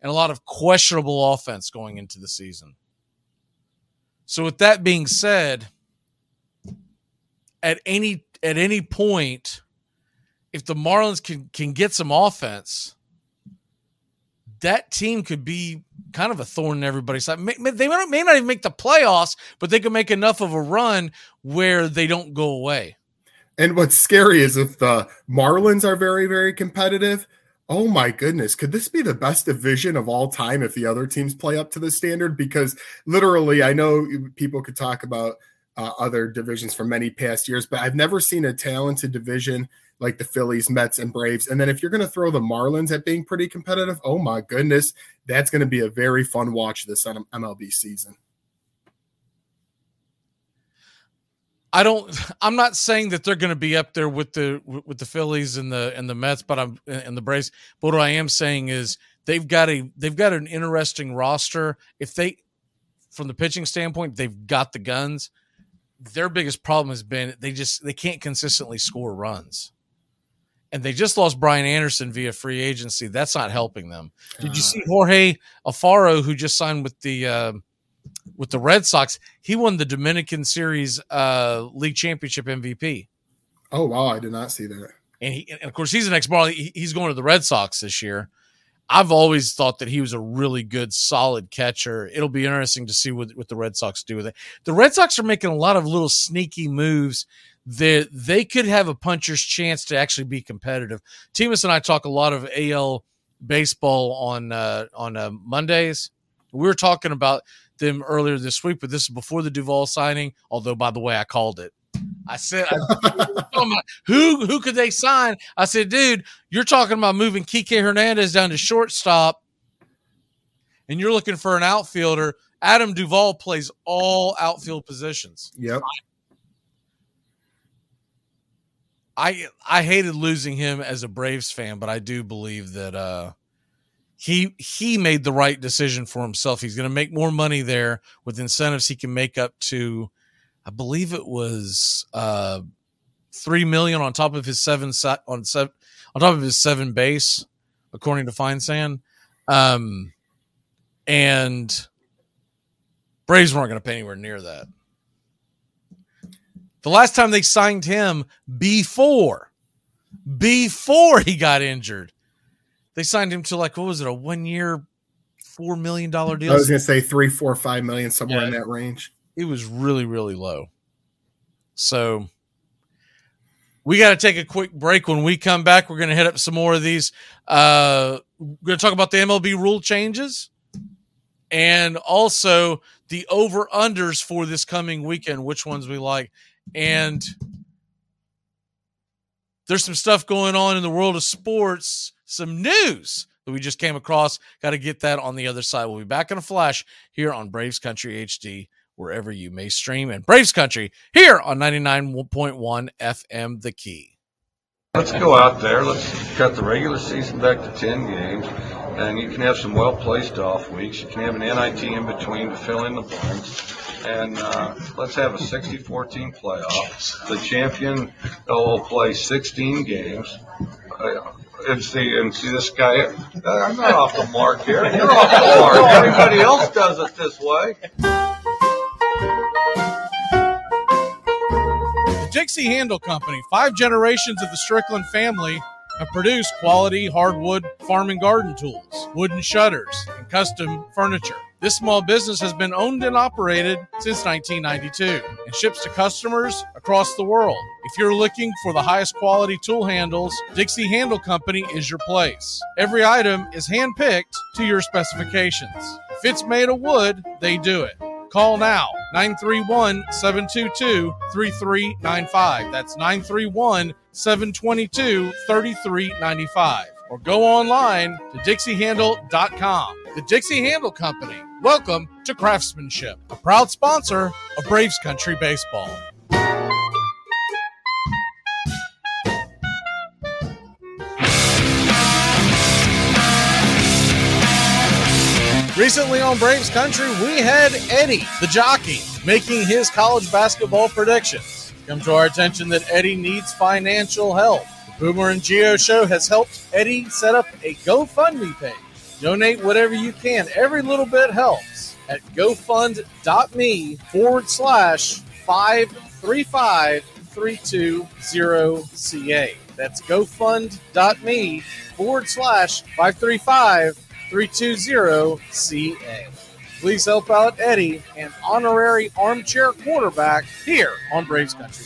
and a lot of questionable offense going into the season. So with that being said, at any at any point, if the Marlins can can get some offense, that team could be kind of a thorn in everybody's side. May, they may not even make the playoffs, but they could make enough of a run where they don't go away. And what's scary is if the Marlins are very, very competitive. Oh my goodness, could this be the best division of all time if the other teams play up to the standard? Because literally, I know people could talk about uh, other divisions for many past years, but I've never seen a talented division like the Phillies, Mets, and Braves. And then if you're going to throw the Marlins at being pretty competitive, oh my goodness, that's going to be a very fun watch this MLB season. I don't. I'm not saying that they're going to be up there with the with the Phillies and the and the Mets, but I'm and the Braves. But what I am saying is they've got a they've got an interesting roster. If they, from the pitching standpoint, they've got the guns. Their biggest problem has been they just they can't consistently score runs and they just lost Brian Anderson via free agency. That's not helping them. Did you see Jorge Alfaro, who just signed with the uh, with the Red Sox? He won the Dominican Series uh, League Championship MVP. Oh wow, I did not see that. And, he, and of course, he's an ex Marley. He's going to the Red Sox this year. I've always thought that he was a really good, solid catcher. It'll be interesting to see what, what the Red Sox do with it. The Red Sox are making a lot of little sneaky moves that they could have a puncher's chance to actually be competitive. Timus and I talk a lot of AL baseball on uh, on uh, Mondays. We were talking about them earlier this week, but this is before the Duvall signing. Although, by the way, I called it. I said, I, "Who who could they sign?" I said, "Dude, you're talking about moving Kike Hernandez down to shortstop, and you're looking for an outfielder. Adam Duvall plays all outfield positions. Yep. I I hated losing him as a Braves fan, but I do believe that uh, he he made the right decision for himself. He's going to make more money there with incentives he can make up to, I believe it was uh, three million on top of his seven on seven on top of his seven base, according to Feinsand. Um, and Braves weren't going to pay anywhere near that. The last time they signed him before, before he got injured, they signed him to like what was it, a one year, four million dollar deal? I was gonna say three, four, five million, somewhere yeah, in that range. It was really, really low. So we got to take a quick break. When we come back, we're going to hit up some more of these. Uh, we're going to talk about the MLB rule changes and also the over unders for this coming weekend, which ones we like. And there's some stuff going on in the world of sports, some news that we just came across. Got to get that on the other side. We'll be back in a flash here on Braves Country HD, wherever you may stream, and Braves Country here on 99.1 FM, The Key. Let's go out there. Let's cut the regular season back to 10 games, and you can have some well placed off weeks. You can have an NIT in between to fill in the blanks and uh, let's have a 60-14 playoff. The champion will play 16 games. Uh, and see, and see this guy. I'm not off the mark here. You're off the mark. Everybody else does it this way. The Dixie Handle Company, five generations of the Strickland family have produced quality hardwood farm and garden tools, wooden shutters, and custom furniture. This small business has been owned and operated since 1992 and ships to customers across the world. If you're looking for the highest quality tool handles, Dixie Handle Company is your place. Every item is handpicked to your specifications. If it's made of wood, they do it. Call now 931 722 3395. That's 931 722 3395. Or go online to dixiehandle.com. The Dixie Handle Company. Welcome to Craftsmanship, a proud sponsor of Braves Country Baseball. Recently on Braves Country, we had Eddie, the jockey, making his college basketball predictions. Come to our attention that Eddie needs financial help. The Boomer and Gio show has helped Eddie set up a GoFundMe page. Donate whatever you can. Every little bit helps at gofund.me forward slash 535 320CA. That's gofund.me forward slash 535 320CA. Please help out Eddie, an honorary armchair quarterback here on Braves Country.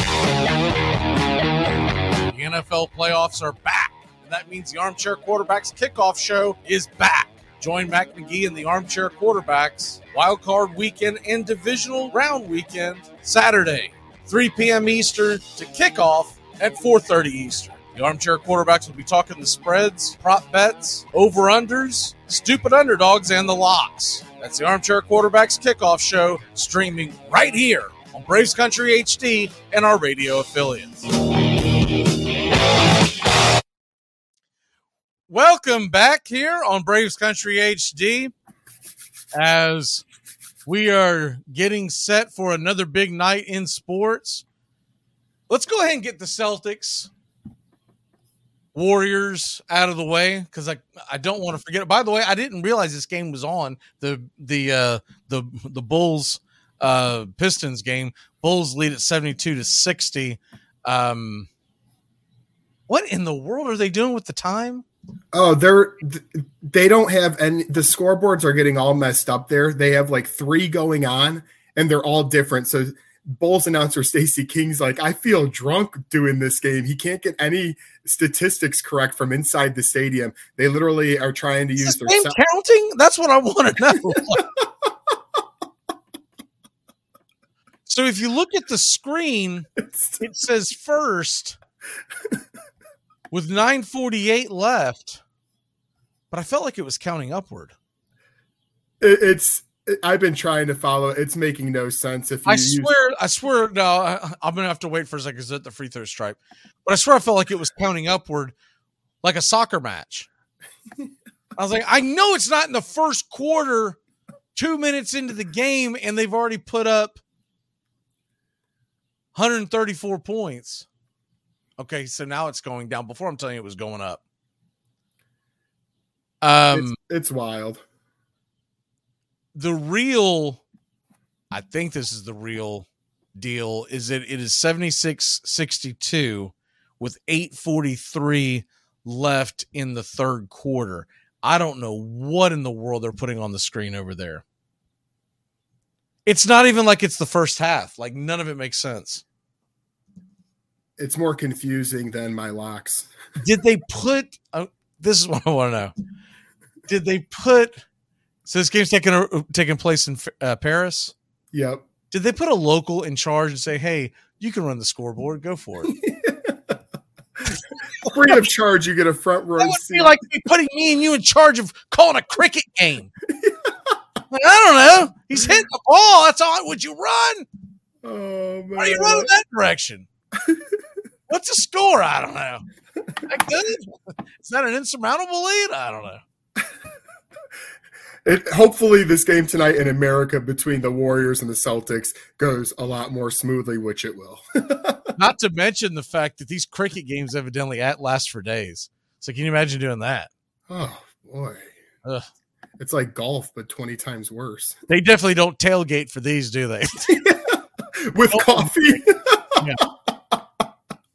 The NFL playoffs are back. And that means the Armchair Quarterbacks kickoff show is back. Join Mac McGee and the Armchair Quarterbacks Wild Card Weekend and Divisional Round Weekend Saturday, 3 p.m. Eastern to kickoff at 4:30 Eastern. The Armchair Quarterbacks will be talking the spreads, prop bets, over/unders, stupid underdogs, and the locks. That's the Armchair Quarterbacks kickoff show streaming right here on Braves Country HD and our radio affiliates. Welcome back here on Braves Country HD as we are getting set for another big night in sports. Let's go ahead and get the Celtics Warriors out of the way because I I don't want to forget it. By the way, I didn't realize this game was on the the uh, the the Bulls uh, Pistons game. Bulls lead at seventy two to sixty. Um, what in the world are they doing with the time? Oh, they're they don't have and the scoreboards are getting all messed up there. They have like three going on and they're all different. So Bulls announcer Stacy King's like, I feel drunk doing this game. He can't get any statistics correct from inside the stadium. They literally are trying to Is use their game counting? That's what I want to know. so if you look at the screen, it says first with 948 left, but I felt like it was counting upward. It- it's I've been trying to follow. It's making no sense if you I use- swear, I swear, no, I, I'm gonna have to wait for a second because at the free throw stripe. But I swear, I felt like it was counting upward, like a soccer match. I was like, I know it's not in the first quarter, two minutes into the game, and they've already put up 134 points. Okay, so now it's going down. Before I'm telling you, it was going up. Um, it's, it's wild. the real i think this is the real deal is that it is 76 62 with 843 left in the third quarter i don't know what in the world they're putting on the screen over there it's not even like it's the first half like none of it makes sense It's more confusing than my locks. did they put uh, this is what i want to know did they put so this game's taking uh, taking place in uh, paris Yep. Did they put a local in charge and say, "Hey, you can run the scoreboard. Go for it." Free of charge, you get a front row That would seat. be like putting me and you in charge of calling a cricket game. Like, I don't know. He's hitting the ball. That's all. Would you run? Oh man. Why are you running that direction? What's the score? I don't know. Good? Is that an insurmountable lead? I don't know. It, hopefully, this game tonight in America between the Warriors and the Celtics goes a lot more smoothly, which it will. Not to mention the fact that these cricket games evidently at last for days. So can you imagine doing that? oh boy, Ugh. it's like golf, but twenty times worse. They definitely don't tailgate for these, do they? With oh. coffee.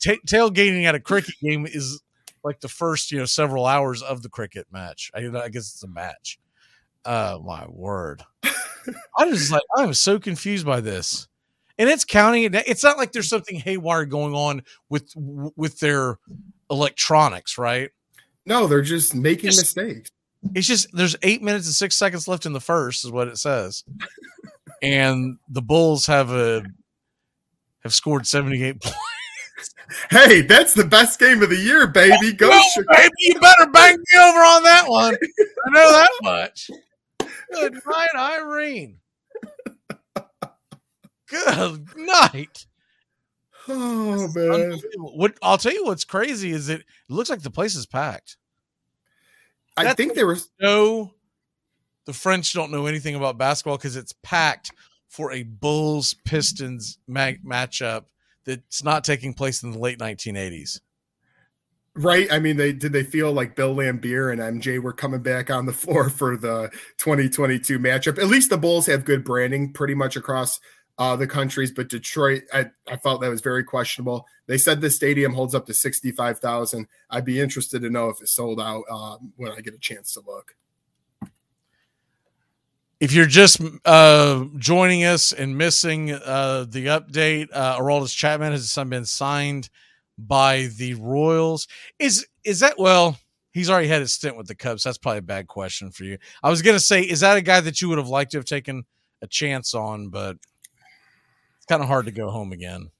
Ta- tailgating at a cricket game is like the first, you know, several hours of the cricket match. I, I guess it's a match. Oh my word! I was like, I am so confused by this, and it's counting it. It's not like there's something haywire going on with with their electronics, right? No, they're just making Just- mistakes. It's just there's eight minutes and six seconds left in the first, is what it says, and the Bulls have a have scored seventy eight points. Hey, that's the best game of the year, baby. Go, Well, baby, you better bang me over on that one. I know that much. Good night, Irene. Good night. Oh man, What I'll tell you what's crazy is it looks like the place is packed. I That's think there was No, the French don't know anything about basketball because it's packed for a Bulls Pistons mag- matchup that's not taking place in the late 1980s. right. I mean, they did they feel like Bill Laimbeer and MJ were coming back on the floor for the 2022 matchup. At least the Bulls have good branding pretty much across uh, the countries, but Detroit, I, I felt that was very questionable. They said the stadium holds up to 65,000. I'd be interested to know if it sold out uh, when I get a chance to look. If you're just uh, joining us and missing uh, the update, uh, Aroldis Chapman has been signed by the Royals. Is is that well? He's already had his stint with the Cubs. That's probably a bad question for you. I was gonna say, is that a guy that you would have liked to have taken a chance on, but it's kind of hard to go home again.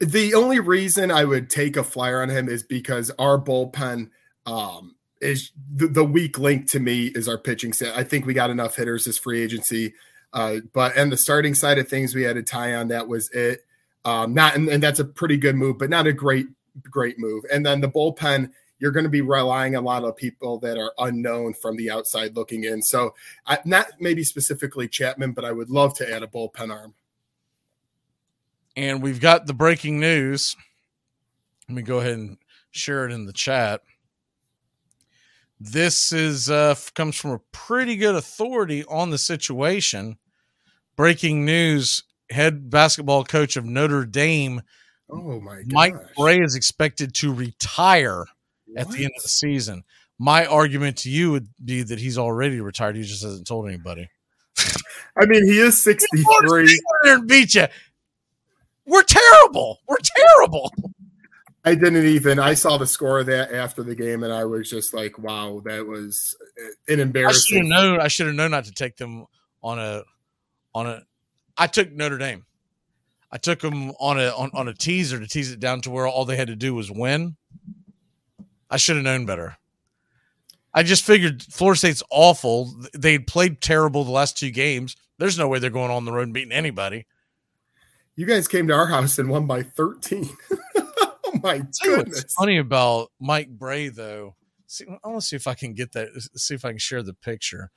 The only reason I would take a flyer on him is because our bullpen um, is the, the weak link to me is our pitching set. I think we got enough hitters this free agency, uh, but and the starting side of things, we had a Taillon. That was it. Um, not and, and that's a pretty good move, but not a great great move. And then the bullpen, you're going to be relying on a lot of people that are unknown from the outside looking in. So I, not maybe specifically Chapman, but I would love to add a bullpen arm. and we've got the breaking news. Let me go ahead and share it in the chat. This is uh, comes from a pretty good authority on the situation. Breaking news: Head basketball coach of Notre Dame, Oh my Mike gosh. Brey, is expected to retire at the end of the season. My argument to you would be that he's already retired. He just hasn't told anybody. I mean, he is 63. there beat you. We're terrible. We're terrible. I didn't even. I saw the score of that after the game, and I was just like, "Wow, that was uh, an I should have embarrassing." known. I should have known not to take them on a on a. I took Notre Dame. I took them on a on, on a teaser to tease it down to where all they had to do was win. I should have known better. I just figured Florida State's awful. They played terrible the last two games. There's no way they're going on the road and beating anybody. You guys came to our house and won by 13. my you what's funny about Mike Brey though. See, I want to see if I can get that. See if I can share the picture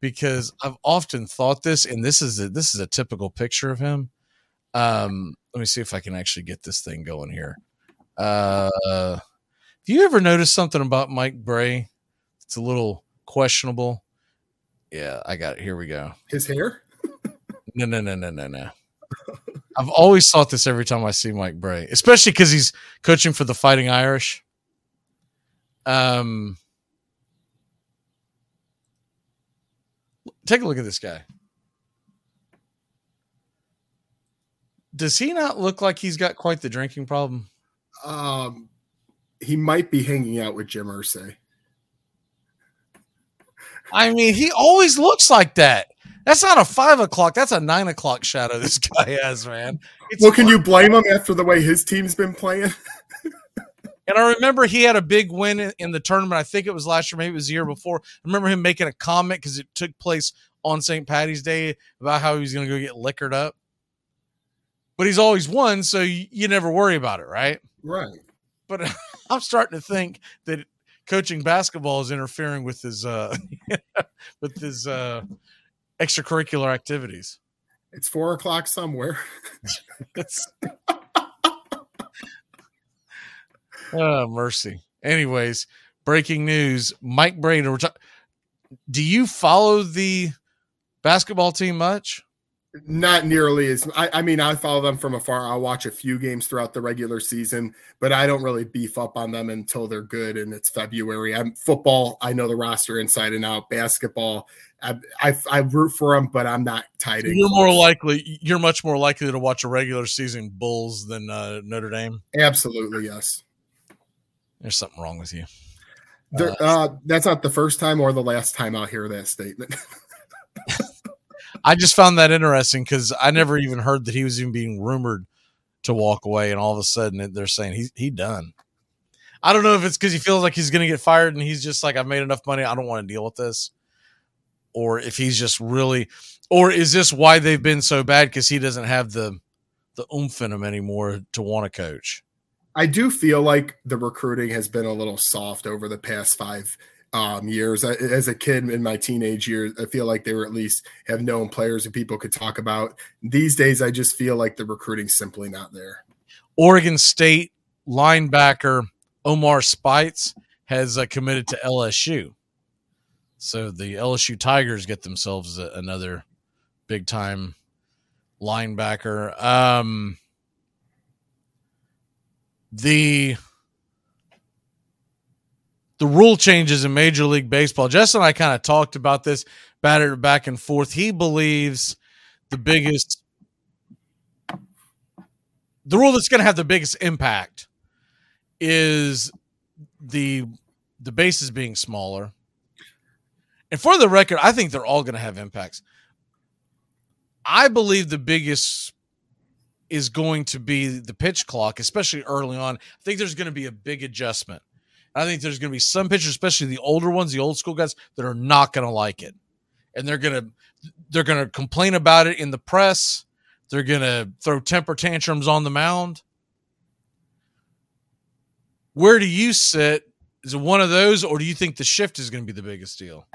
because I've often thought this, and this is a, this is a typical picture of him. Um, let me see if I can actually get this thing going here. Uh, have you ever noticed something about Mike Brey? It's a little questionable. Yeah, I got it. Here we go. His hair. No, no, no, no, no, no. I've always thought this every time I see Mike Brey, especially because he's coaching for the Fighting Irish. Um, take a look at this guy. Does he not look like he's got quite the drinking problem? Um, he might be hanging out with Jim Irsay. I mean, he always looks like that. That's not a five o'clock. That's a nine o'clock shadow this guy has, man. It's Well, can you blame him after the way his team's been playing? And I remember he had a big win in, the tournament. I think it was last year, maybe it was the year before. I remember him making a comment because it took place on St. Patty's Day about how he was going to go get liquored up. but he's always won, so you, you never worry about it, right? Right. But I'm starting to think that coaching basketball is interfering with his uh with his uh extracurricular activities. It's four o'clock somewhere. Oh, mercy. Anyways, breaking news: Mike Brady. reti- Do you follow the basketball team much? Not nearly as I, I mean, I follow them from afar. I'll watch a few games throughout the regular season, but I don't really beef up on them until they're good and it's February. I'm football. I know the roster inside and out. Basketball, I I, I root for them, but I'm not tied in. You're more likely. You're much more likely to watch a regular season Bulls than uh, Notre Dame. Absolutely, yes. There's something wrong with you. There, uh, that's not the first time or the last time I'll hear that statement. I just found that interesting because I never even heard that he was even being rumored to walk away, and all of a sudden they're saying he he done. I don't know if it's because he feels like he's going to get fired, and he's just like, I've made enough money, I don't want to deal with this, or if he's just really, or is this why they've been so bad because he doesn't have the the oomph in him anymore to want to coach. I do feel like the recruiting has been a little soft over the past five um, years. I, as a kid in my teenage years, I feel like they were at least have known players and people could talk about. These days, I just feel like the recruiting's simply not there. Oregon State linebacker Omar Speights has uh, committed to LSU. So the LSU Tigers get themselves a, another big time linebacker. Um, the the rule changes in Major League Baseball. Justin and I kind of talked about this, battered back and forth. He believes the biggest the rule that's going to have the biggest impact is the the bases being smaller. And for the record, I think they're all going to have impacts. I believe the biggest is going to be the pitch clock, especially early on. I think there's going to be a big adjustment. I think there's going to be some pitchers, especially the older ones, the old school guys, that are not going to like it, and they're going to they're going to complain about it in the press. They're going to throw temper tantrums on the mound. Where do you sit? Is it one of those, or do you think the shift is going to be the biggest deal?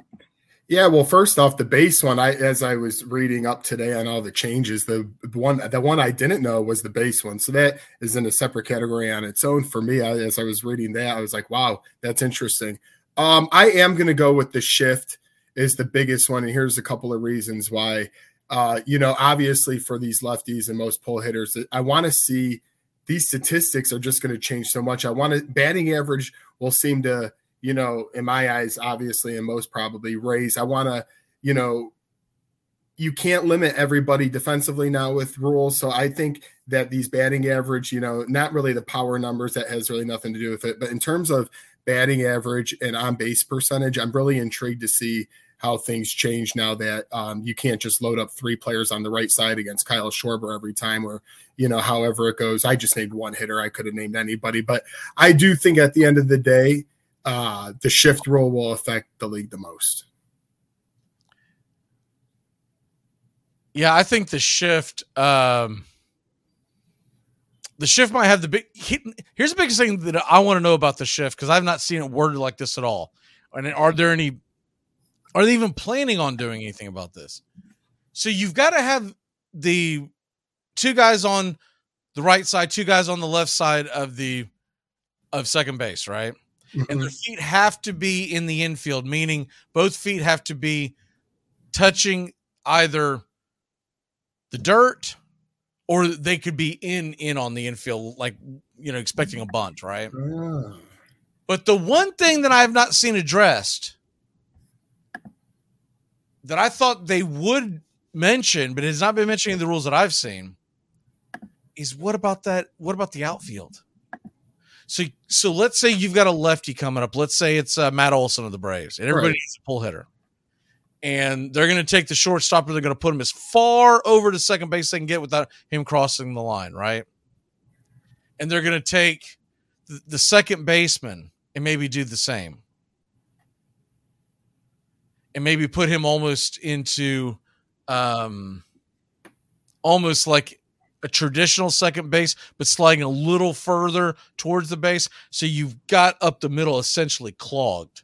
Yeah, well, first off, the base one, I as I was reading up today on all the changes, the one the one I didn't know was the base one. So that is in a separate category on its own for me. I, as I was reading that, I was like, wow, that's interesting. Um, I am going to go with the shift is the biggest one, and here's a couple of reasons why. Uh, you know, obviously for these lefties and most pull hitters, I want to see these statistics are just going to change so much. I want to batting average will seem to you know, in my eyes, obviously, and most probably raise. I want to, you know, you can't limit everybody defensively now with rules. So I think that these batting average, you know, not really the power numbers that has really nothing to do with it, but in terms of batting average and on base percentage, I'm really intrigued to see how things change now that um, you can't just load up three players on the right side against Kyle Schwarber every time, or you know, however it goes. I just named one hitter. I could have named anybody, but I do think at the end of the day, uh, the shift rule will affect the league the most. Yeah, I think the shift. Um, the shift might have the big. Here's the biggest thing that I want to know about the shift because I've not seen it worded like this at all. And are there any? Are they even planning on doing anything about this? So you've got to have the two guys on the right side, two guys on the left side of the of second base, right? And their mm-hmm. feet have to be in the infield, meaning both feet have to be touching either the dirt or they could be in in on the infield, like you know, expecting a bunt, right? Ah. But the one thing that I have not seen addressed that I thought they would mention, but it has not been mentioned in the rules that I've seen, is what about that? What about the outfield? So, so let's say you've got a lefty coming up. Let's say it's uh, Matt Olson of the Braves, and everybody Right. needs a pull hitter. And they're going to take the shortstop, and they're going to put him as far over to second base they can get without him crossing the line, right? And they're going to take the, the second baseman and maybe do the same, and maybe put him almost into, um, almost like a traditional second base, but sliding a little further towards the base. So you've got up the middle essentially clogged.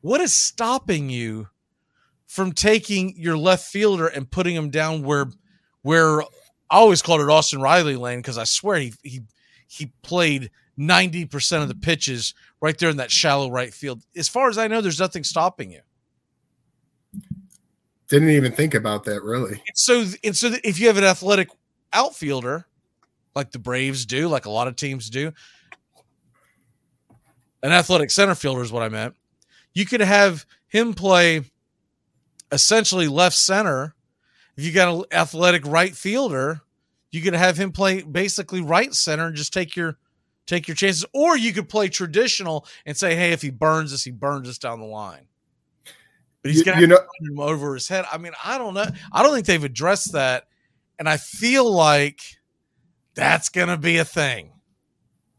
What is stopping you from taking your left fielder and putting him down where where I always called it Austin Riley lane because I swear he he he played 90% of the pitches right there in that shallow right field. As far as I know, there's nothing stopping you. Didn't even think about that really. And so and so if you have an athletic outfielder like the Braves do, like a lot of teams do, an athletic center fielder is what I meant. You could have him play essentially left center. If you got an athletic right fielder, you could have him play basically right center and just take your take your chances. Or you could play traditional and say, hey, if he burns us, he burns us down the line. But he's You- gonna you know- him over his head. I mean, I don't know. I don't think they've addressed that. And I feel like that's gonna be a thing.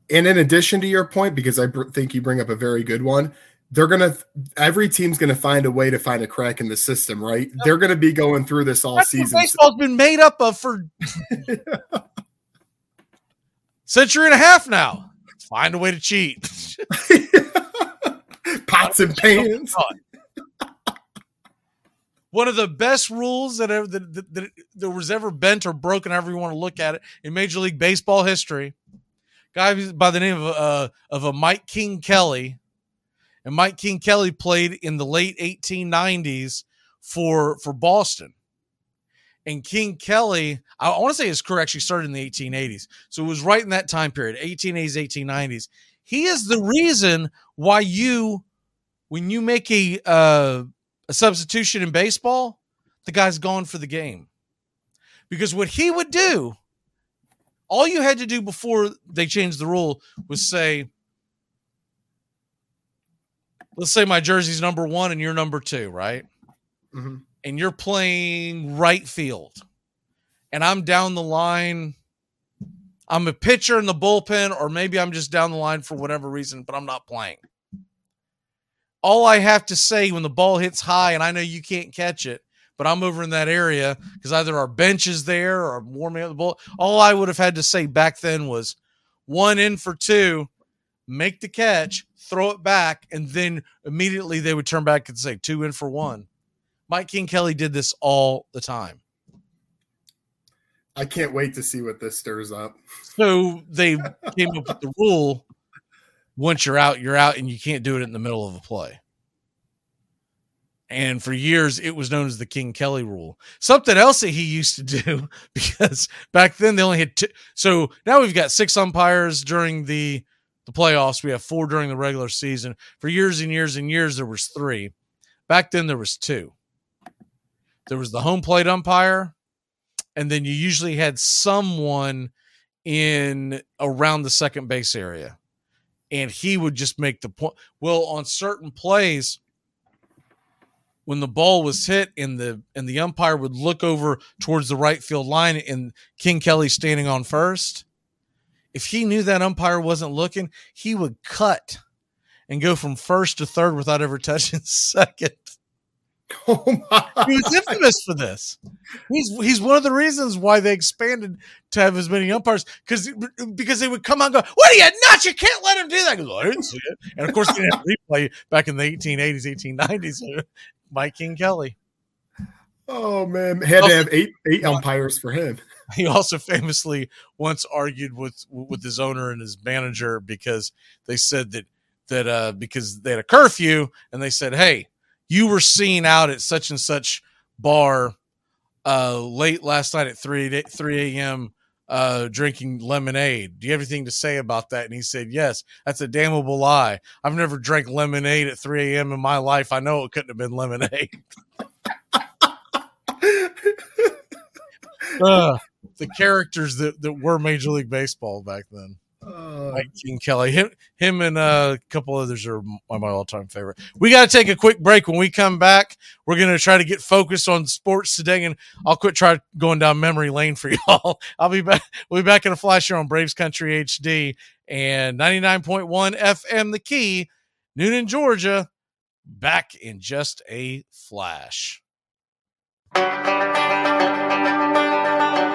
And in addition to your point, because I br- think you bring up a very good one, they're gonna every team's gonna find a way to find a crack in the system, right? They're gonna be going through this all That's season. baseball's been made up of for century and a half now. Find a way to cheat. Pots and pans. One of the best rules that, ever, that, that, that was ever bent or broken, however you want to look at it, in Major League Baseball history. Guy by the name of uh, of a Mike King Kelly, and Mike King Kelly played in the late 1890s for for Boston. And King Kelly, I, I want to say his career actually started in the 1880s. So it was right in that time period, 1880s, 1890s. He is the reason why you, when you make a uh, a substitution in baseball, the guy's gone for the game. Because what he would do, all you had to do before they changed the rule was say, let's say my jersey's number one and you're number two, right? Mhm. And you're playing right field. And I'm down the line. I'm a pitcher in the bullpen, or maybe I'm just down the line for whatever reason, but I'm not playing. All I have to say when the ball hits high, and I know you can't catch it, but I'm over in that area because either our bench is there or I'm warming up the ball. All I would have had to say back then was one in for two, make the catch, throw it back, and then immediately they would turn back and say two in for one. Mike King Kelly did this all the time. I can't wait to see what this stirs up. So they came up with the rule once you're out, you're out, and you can't do it in the middle of a play. And for years, it was known as the King Kelly rule. Something else that he used to do, because back then they only had two. So now we've got six umpires during the the playoffs. We have four during the regular season. For years and years and years, there was three. Back then, there was two. There was the home plate umpire, and then you usually had someone in around the second base area and he would just make the point well on certain plays when the ball was hit and the and the umpire would look over towards the right field line and King Kelly standing on first if he knew that umpire wasn't looking he would cut and go from first to third without ever touching second Oh my! he was infamous for this. He's he's one of the reasons why they expanded to have as many umpires because because they would come out and go, "What are you nuts? You can't let him do that." Goes, "I didn't see it." And of course, they didn't replay back in the 1880s, 1890s. Mike King Kelly. Oh man, had to have eight eight umpires for him. He also famously once argued with with his owner and his manager because they said that that uh because they had a curfew and they said, "Hey, you were seen out at such and such bar uh late last night at 3 3 a.m. uh drinking lemonade. Do you have anything to say about that? And he said, Yes, that's a damnable lie. I've never drank lemonade at 3 a.m. in my life. I know it couldn't have been lemonade. uh, the characters that, that were Major League Baseball back then. Mike King Kelly, him, him, and uh, a couple others are my, my all-time favorite. We got to take a quick break. When we come back, we're going to try to get focused on sports today, and I'll quit try going down memory lane for y'all. I'll be back. We'll be back in a flash here on Braves Country HD and ninety nine point one FM. The Key, Newnan, Georgia. Back in just a flash.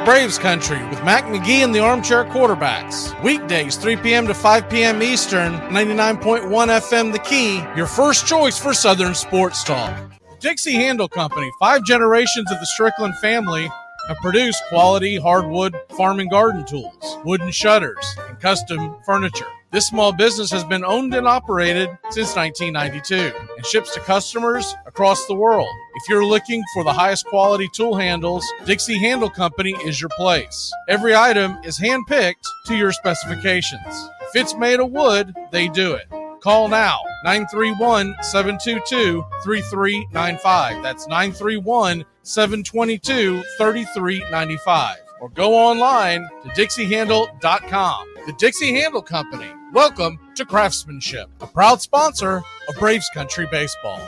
Braves Country with Mac McGee and the Armchair Quarterbacks. Weekdays, 3 p.m. to 5 p.m. Eastern, 99.1 FM The Key, your first choice for Southern sports talk. Dixie Handle Company, five generations of the Strickland family have produced quality hardwood farm and garden tools, wooden shutters, and custom furniture. This small business has been owned and operated since 1992 and ships to customers across the world. If you're looking for the highest quality tool handles, Dixie Handle Company is your place. Every item is handpicked to your specifications. If it's made of wood, they do it. Call now 931 722 3395. That's 931 722 3395. Or go online to dixiehandle.com. The Dixie Handle Company. Welcome to Craftsmanship, a proud sponsor of Braves Country Baseball.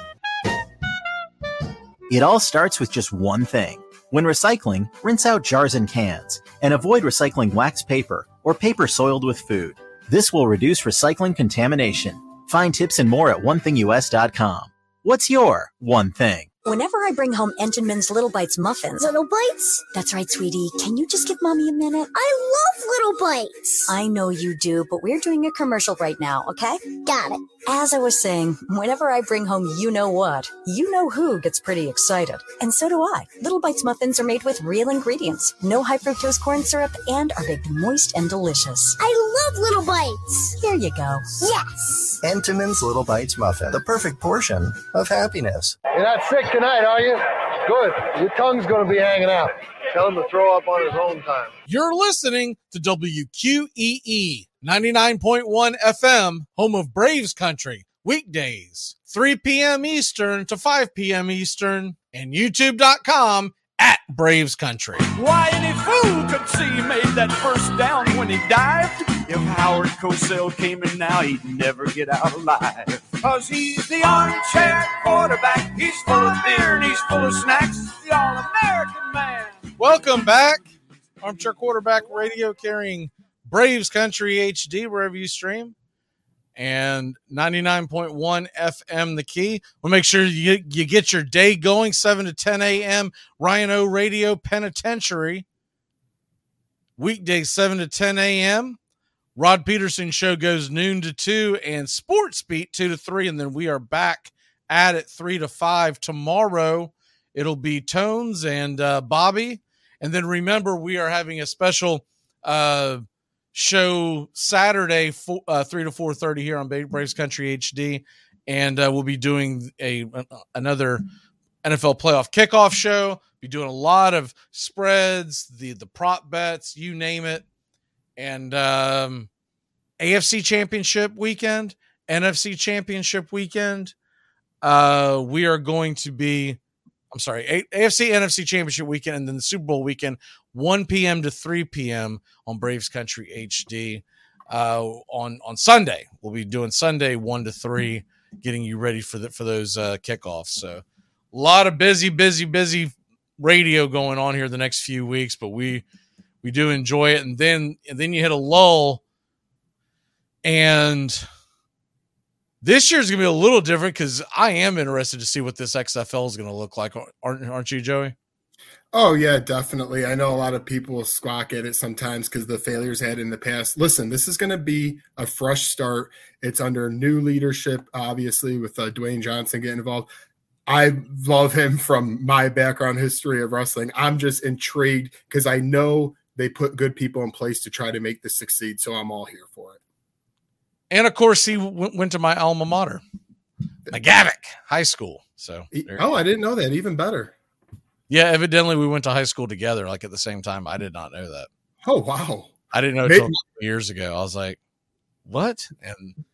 It all starts with just one thing. When recycling, rinse out jars and cans, and avoid recycling wax paper or paper soiled with food. This will reduce recycling contamination. Find tips and more at onethingus.com. What's your one thing? Whenever I bring home Entenmann's Little Bites muffins. Little Bites? That's right, sweetie. Can you just give mommy a minute? I love Little Bites. I know you do, but we're doing a commercial right now, okay? Got it. As I was saying, whenever I bring home you know what, you know who gets pretty excited. And so do I. Little Bites muffins are made with real ingredients, no high fructose corn syrup, and are baked moist and delicious. I love Little Bites. Here you go. Yes. Entenmann's Little Bites Muffin, the perfect portion of happiness. You're not sick tonight, are you? Good. Your tongue's going to be hanging out. Tell him to throw up on his own time. You're listening to WQEE 99.1 FM, home of Braves Country, weekdays, 3 p.m. Eastern to 5 p.m. Eastern, and YouTube.com at Braves Country. Why, any fool could see he made that first down when he dived. If Howard Cosell came in now, he'd never get out alive. Cause he's the armchair quarterback. He's full of beer and he's full of snacks. The all American man. Welcome back. Armchair Quarterback Radio carrying Braves Country HD wherever you stream. And 99.1 FM the key. We'll make sure you, you get your day going 7 to 10 a.m. Ryan O Radio Penitentiary. Weekdays 7 to 10 a.m. Rod Peterson show goes noon to 2 and Sports Beat 2 to 3. And then we are back at it 3 to 5 tomorrow. It'll be Tones and uh, Bobby. And then remember, we are having a special uh, show Saturday, four, uh, 3 to 4.30 here on Braves Country HD. And uh, we'll be doing a another NFL playoff kickoff show. Be doing a lot of spreads, the the prop bets, you name it and um, AFC Championship weekend, NFC Championship weekend. Uh, we are going to be, I'm sorry, AFC NFC Championship weekend, and then the Super Bowl weekend, 1 p.m. to 3 p.m. on Braves Country HD. Uh, on on Sunday, we'll be doing Sunday one to three, getting you ready for the for those uh, kickoffs. So, a lot of busy, busy, busy radio going on here the next few weeks, but we we do enjoy it and then and then you hit a lull and this year's gonna be a little different because i am interested to see what this xfl is gonna look like aren't, aren't you joey Oh yeah, definitely. I know a lot of people squawk at it sometimes because the failures had in the past. Listen, this is going to be a fresh start. It's under new leadership, obviously, with uh, Dwayne Johnson getting involved. I love him from my background history of wrestling. I'm just intrigued because I know they put good people in place to try to make this succeed. So I'm all here for it. And of course, he w- went to my alma mater, McGavock High School. So, oh, I didn't know that. Even better. Yeah, evidently we went to high school together, like at the same time. I did not know that. Oh wow! I didn't know until years ago. I was like, "What?" And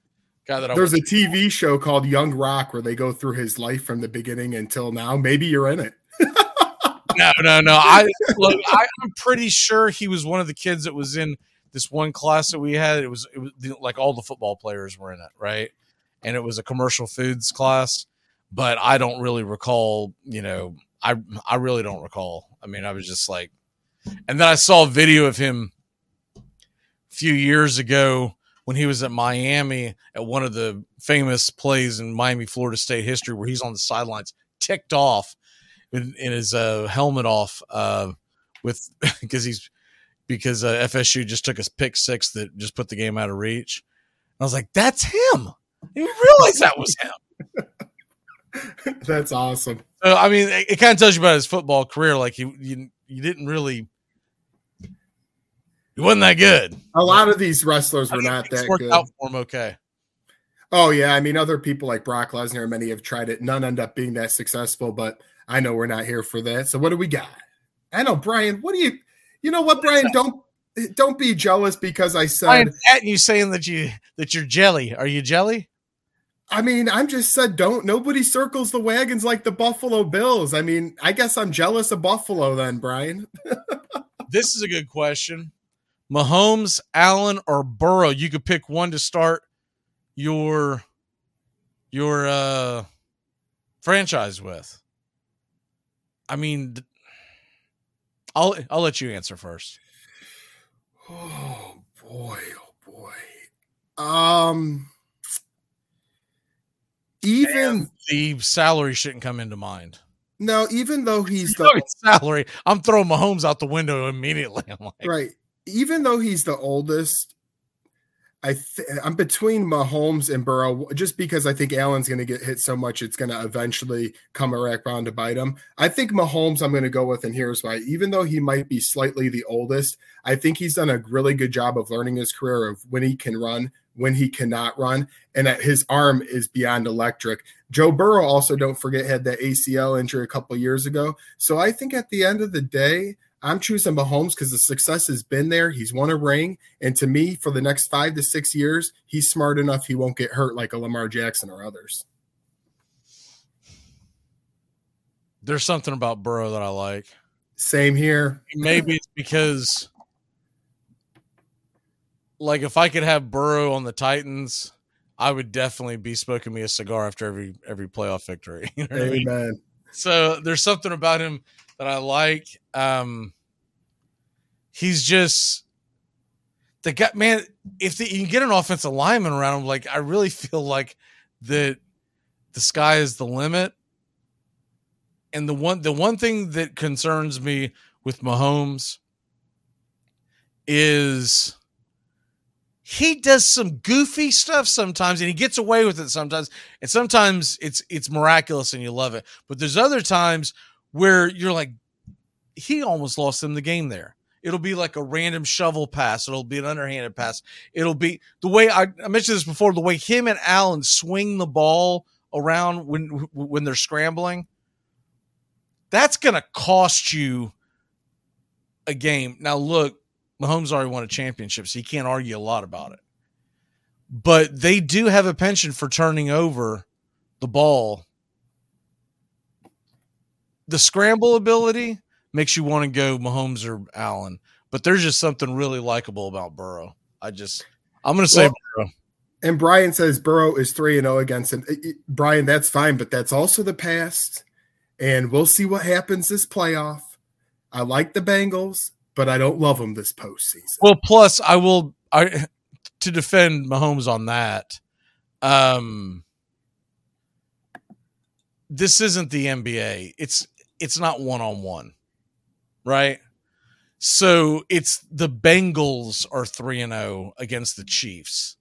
guy that I there's a TV show called Young Rock where they go through his life from the beginning until now. Maybe you're in it. no, no, no. I look, I, am pretty sure he was one of the kids that was in this one class that we had. It was it was like all the football players were in it, right? And it was a commercial foods class, but I don't really recall. You know, I I really don't recall. I mean, I was just like, and then I saw a video of him a few years ago when he was at Miami at one of the famous plays in Miami, Florida State history, where he's on the sidelines, ticked off in, in his uh, helmet off, uh, with because he's because uh, FSU just took a pick six that just put the game out of reach. I was like, that's him. I didn't realize that was him. That's awesome. So, I mean, it, it kind of tells you about his football career. Like he, you, you didn't really, he wasn't that good. A lot of these wrestlers were not that worked good. out for him. Okay. Oh yeah, I mean other people like Brock Lesnar, many have tried it. None end up being that successful, but I know we're not here for that. So what do we got? I know, Brian. What do you? You know what, Brian? Don't don't be jealous because I said. I'm at you saying that you that you're jelly. Are you jelly? I mean, I'm just said don't. Nobody circles the wagons like the Buffalo Bills. I mean, I guess I'm jealous of Buffalo then, Brian. This is a good question. Mahomes, Allen, or Burrow. You could pick one to start your your uh franchise with. I mean, I'll I'll let you answer first. Oh boy, oh boy. Um, even The salary shouldn't come into mind. no, even though he's You the salary. I'm throwing Mahomes out the window immediately. I'm like, right, even though he's the oldest, I th- I'm between Mahomes and Burrow just because I think Allen's going to get hit so much it's going to eventually come around to bite him. I think Mahomes I'm going to go with, and here's why. Even though he might be slightly the oldest, I think he's done a really good job of learning his career of when he can run, when he cannot run, and that his arm is beyond electric. Joe Burrow also don't forget had that ACL injury a couple years ago. So I think at the end of the day, I'm choosing Mahomes because the success has been there. He's won a ring. And to me, for the next five to six years, he's smart enough he won't get hurt like a Lamar Jackson or others. there's something about Burrow that I like. Same here. Maybe it's because, like, if I could have Burrow on the Titans, I would definitely be smoking me a cigar after every every playoff victory. You know what I mean? So there's something about him that I like. Um, he's just the guy, man. If the, you can get an offensive lineman around him, like I really feel like that the sky is the limit. And the one the one thing that concerns me with Mahomes is he does some goofy stuff sometimes and he gets away with it sometimes and sometimes it's it's miraculous and you love it. But there's other times where you're like he almost lost him the game there. It'll be like a random shovel pass. It'll be an underhanded pass. It'll be the way i, I mentioned this before the way him and allen swing the ball around when when they're scrambling that's to cost you a game. Now look Mahomes already won a championship, so you can't argue a lot about it. But they do have a penchant for turning over the ball. The scramble ability makes you want to go Mahomes or Allen, but there's just something really likable about Burrow. I just, I'm going to say Well, Burrow. And Brian says Burrow is 3 and 0 against him. Brian, that's fine, but that's also the past. And we'll see what happens this playoff. I like the Bengals, but I don't love them this postseason. Well, plus I will I to defend Mahomes on that. Um this isn't the NBA. It's it's not one on one. Right? So it's the Bengals are 3 and 0 against the Chiefs.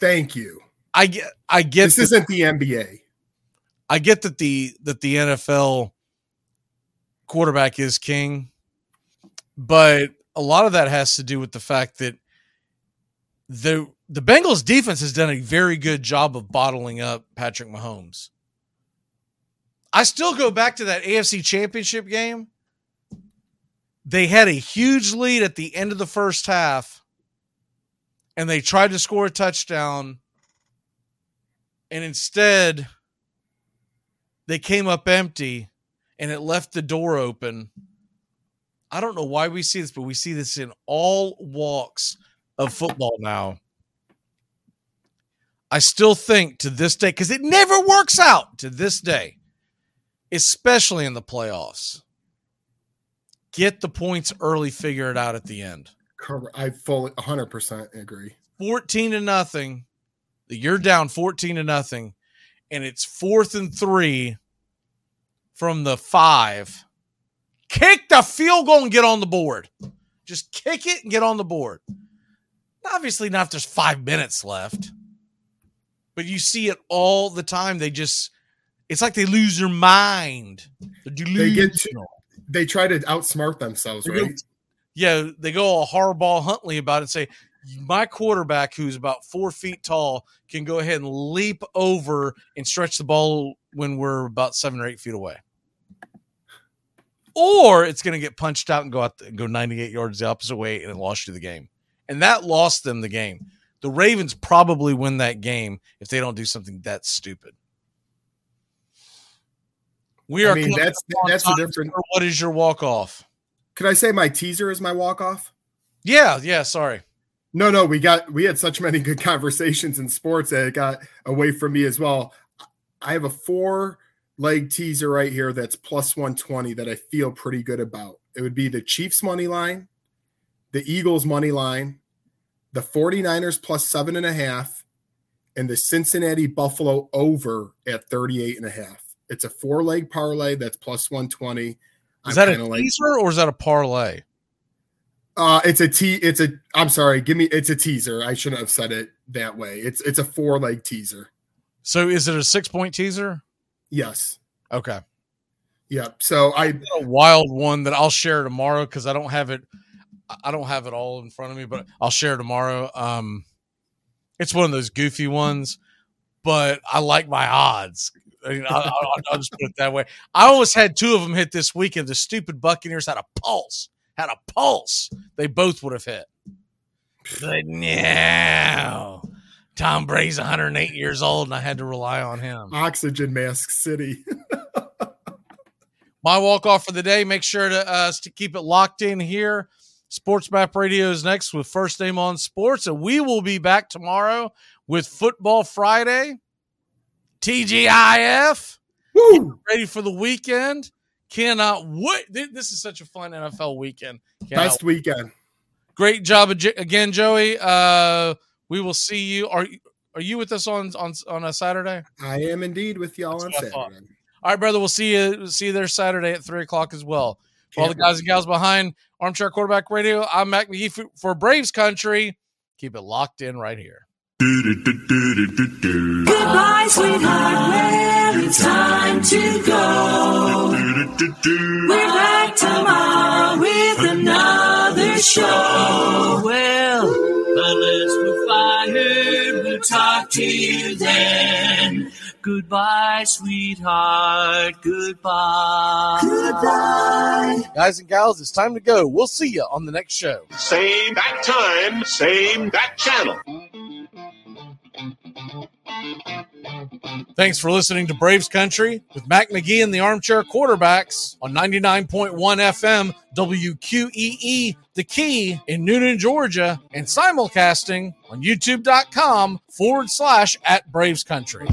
Thank you. I get I get This that- isn't the NBA. I get that the that the NFL quarterback is king, but a lot of that has to do with the fact that the the Bengals defense has done a very good job of bottling up Patrick Mahomes. I still go back to that AFC Championship game. They had a huge lead at the end of the first half and they tried to score a touchdown and instead they came up empty and it left the door open. I don't know why we see this, but we see this in all walks of football now. I still think to this day, because it never works out to this day, especially in the playoffs. Get the points early, figure it out at the end. I fully 100% agree. 14 to nothing. You're down 14 to nothing, and it's fourth and three from the five, Kick the field goal and get on the board. Just kick it and get on the board. Obviously, not if there's five minutes left, but you see it all the time. They just, it's like they lose their mind. They're get delusional. to, they try to outsmart themselves, They go- yeah, they go all Harbaugh Huntley about it and say, my quarterback, who's about four feet tall, can go ahead and leap over and stretch the ball when we're about seven or eight feet away. Or it's going to get punched out and go out and go 98 yards the opposite way and it lost you the game. And that lost them the game. The Ravens probably win that game if they don't do something that stupid. We are. I mean, that's- that's the time different- What is your walk off? Could I say my teaser is my walk off? Yeah, yeah, sorry. No, no, we got we had such many good conversations in sports that it got away from me as well. I have a four leg teaser right here that's plus 120 that I feel pretty good about. It would be the Chiefs money line, the Eagles money line, the 49ers plus seven and a half, and the Cincinnati Buffalo over at 38 and a half. It's a four leg parlay that's plus 120. Is I'm that a like- teaser or is that a parlay? Uh, it's a t. It's a. I'm sorry. Give me. It's a teaser. I shouldn't have said it that way. It's it's a four leg teaser. So is it a six point teaser? Yes. Okay. Yep. So I a wild one that I'll share tomorrow because I don't have it. I don't have it all in front of me, but I'll share tomorrow. Um, it's one of those goofy ones, but I like my odds. I mean, I'll, I'll, I'll just put it that way. I almost had two of them hit this weekend. The stupid Buccaneers had a pulse, had a pulse. They both would have hit. But no, Tom Brady's 108 years old, and I had to rely on him. oxygen mask city. my walk off for the day. Make sure to uh, to keep it locked in here. Sports Map Radio is next with First Name on Sports, and we will be back tomorrow with Football Friday, TGIF. Ready for the weekend? Cannot wait. This is such a fun NFL weekend. Cannot Best weekend. Great job again, Joey. Uh, we will see you. Are are you with us on on on a Saturday? I am indeed with y'all on what I thought. Saturday. All right, brother. We'll see you see you there Saturday at three o'clock as well. For all the guys and gals behind Armchair Quarterback Radio, I'm Mac McGee for, for Braves Country. Keep it locked in right here. Goodbye, sweetheart. Well, it's time to go. We're back tomorrow with another show. Well, unless we're fired, we'll talk to you then. Goodbye, sweetheart. Goodbye. Goodbye. Guys and gals, it's time to go. We'll see you on the next show. Same bat time, same bat channel. Thanks for listening to Braves Country with Mac McGee and the Armchair Quarterbacks on 99.1 FM WQEE, The Key in Newnan, Georgia, and simulcasting on youtube.com forward slash at Braves Country.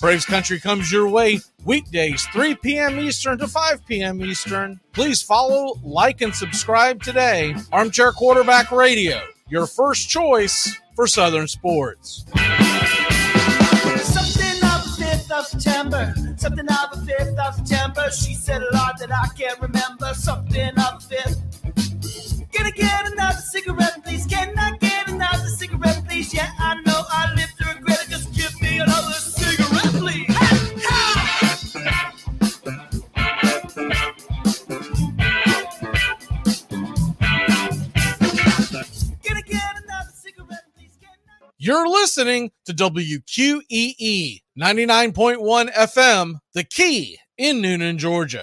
Braves Country comes your way weekdays, 3 p.m. Eastern to 5 p.m. Eastern. Please follow, like, and subscribe today. Armchair Quarterback Radio, your first choice for Southern sports. Something of the 5th of September. Something of the 5th of September. She said a lot that I can't remember. Something of the 5th. Can I get another cigarette, please? Can I get another cigarette, please? Yeah, I know I live to regret it. Just give me another cigarette, You're listening to WQEE 99.1 FM, The Key in Newnan, Georgia.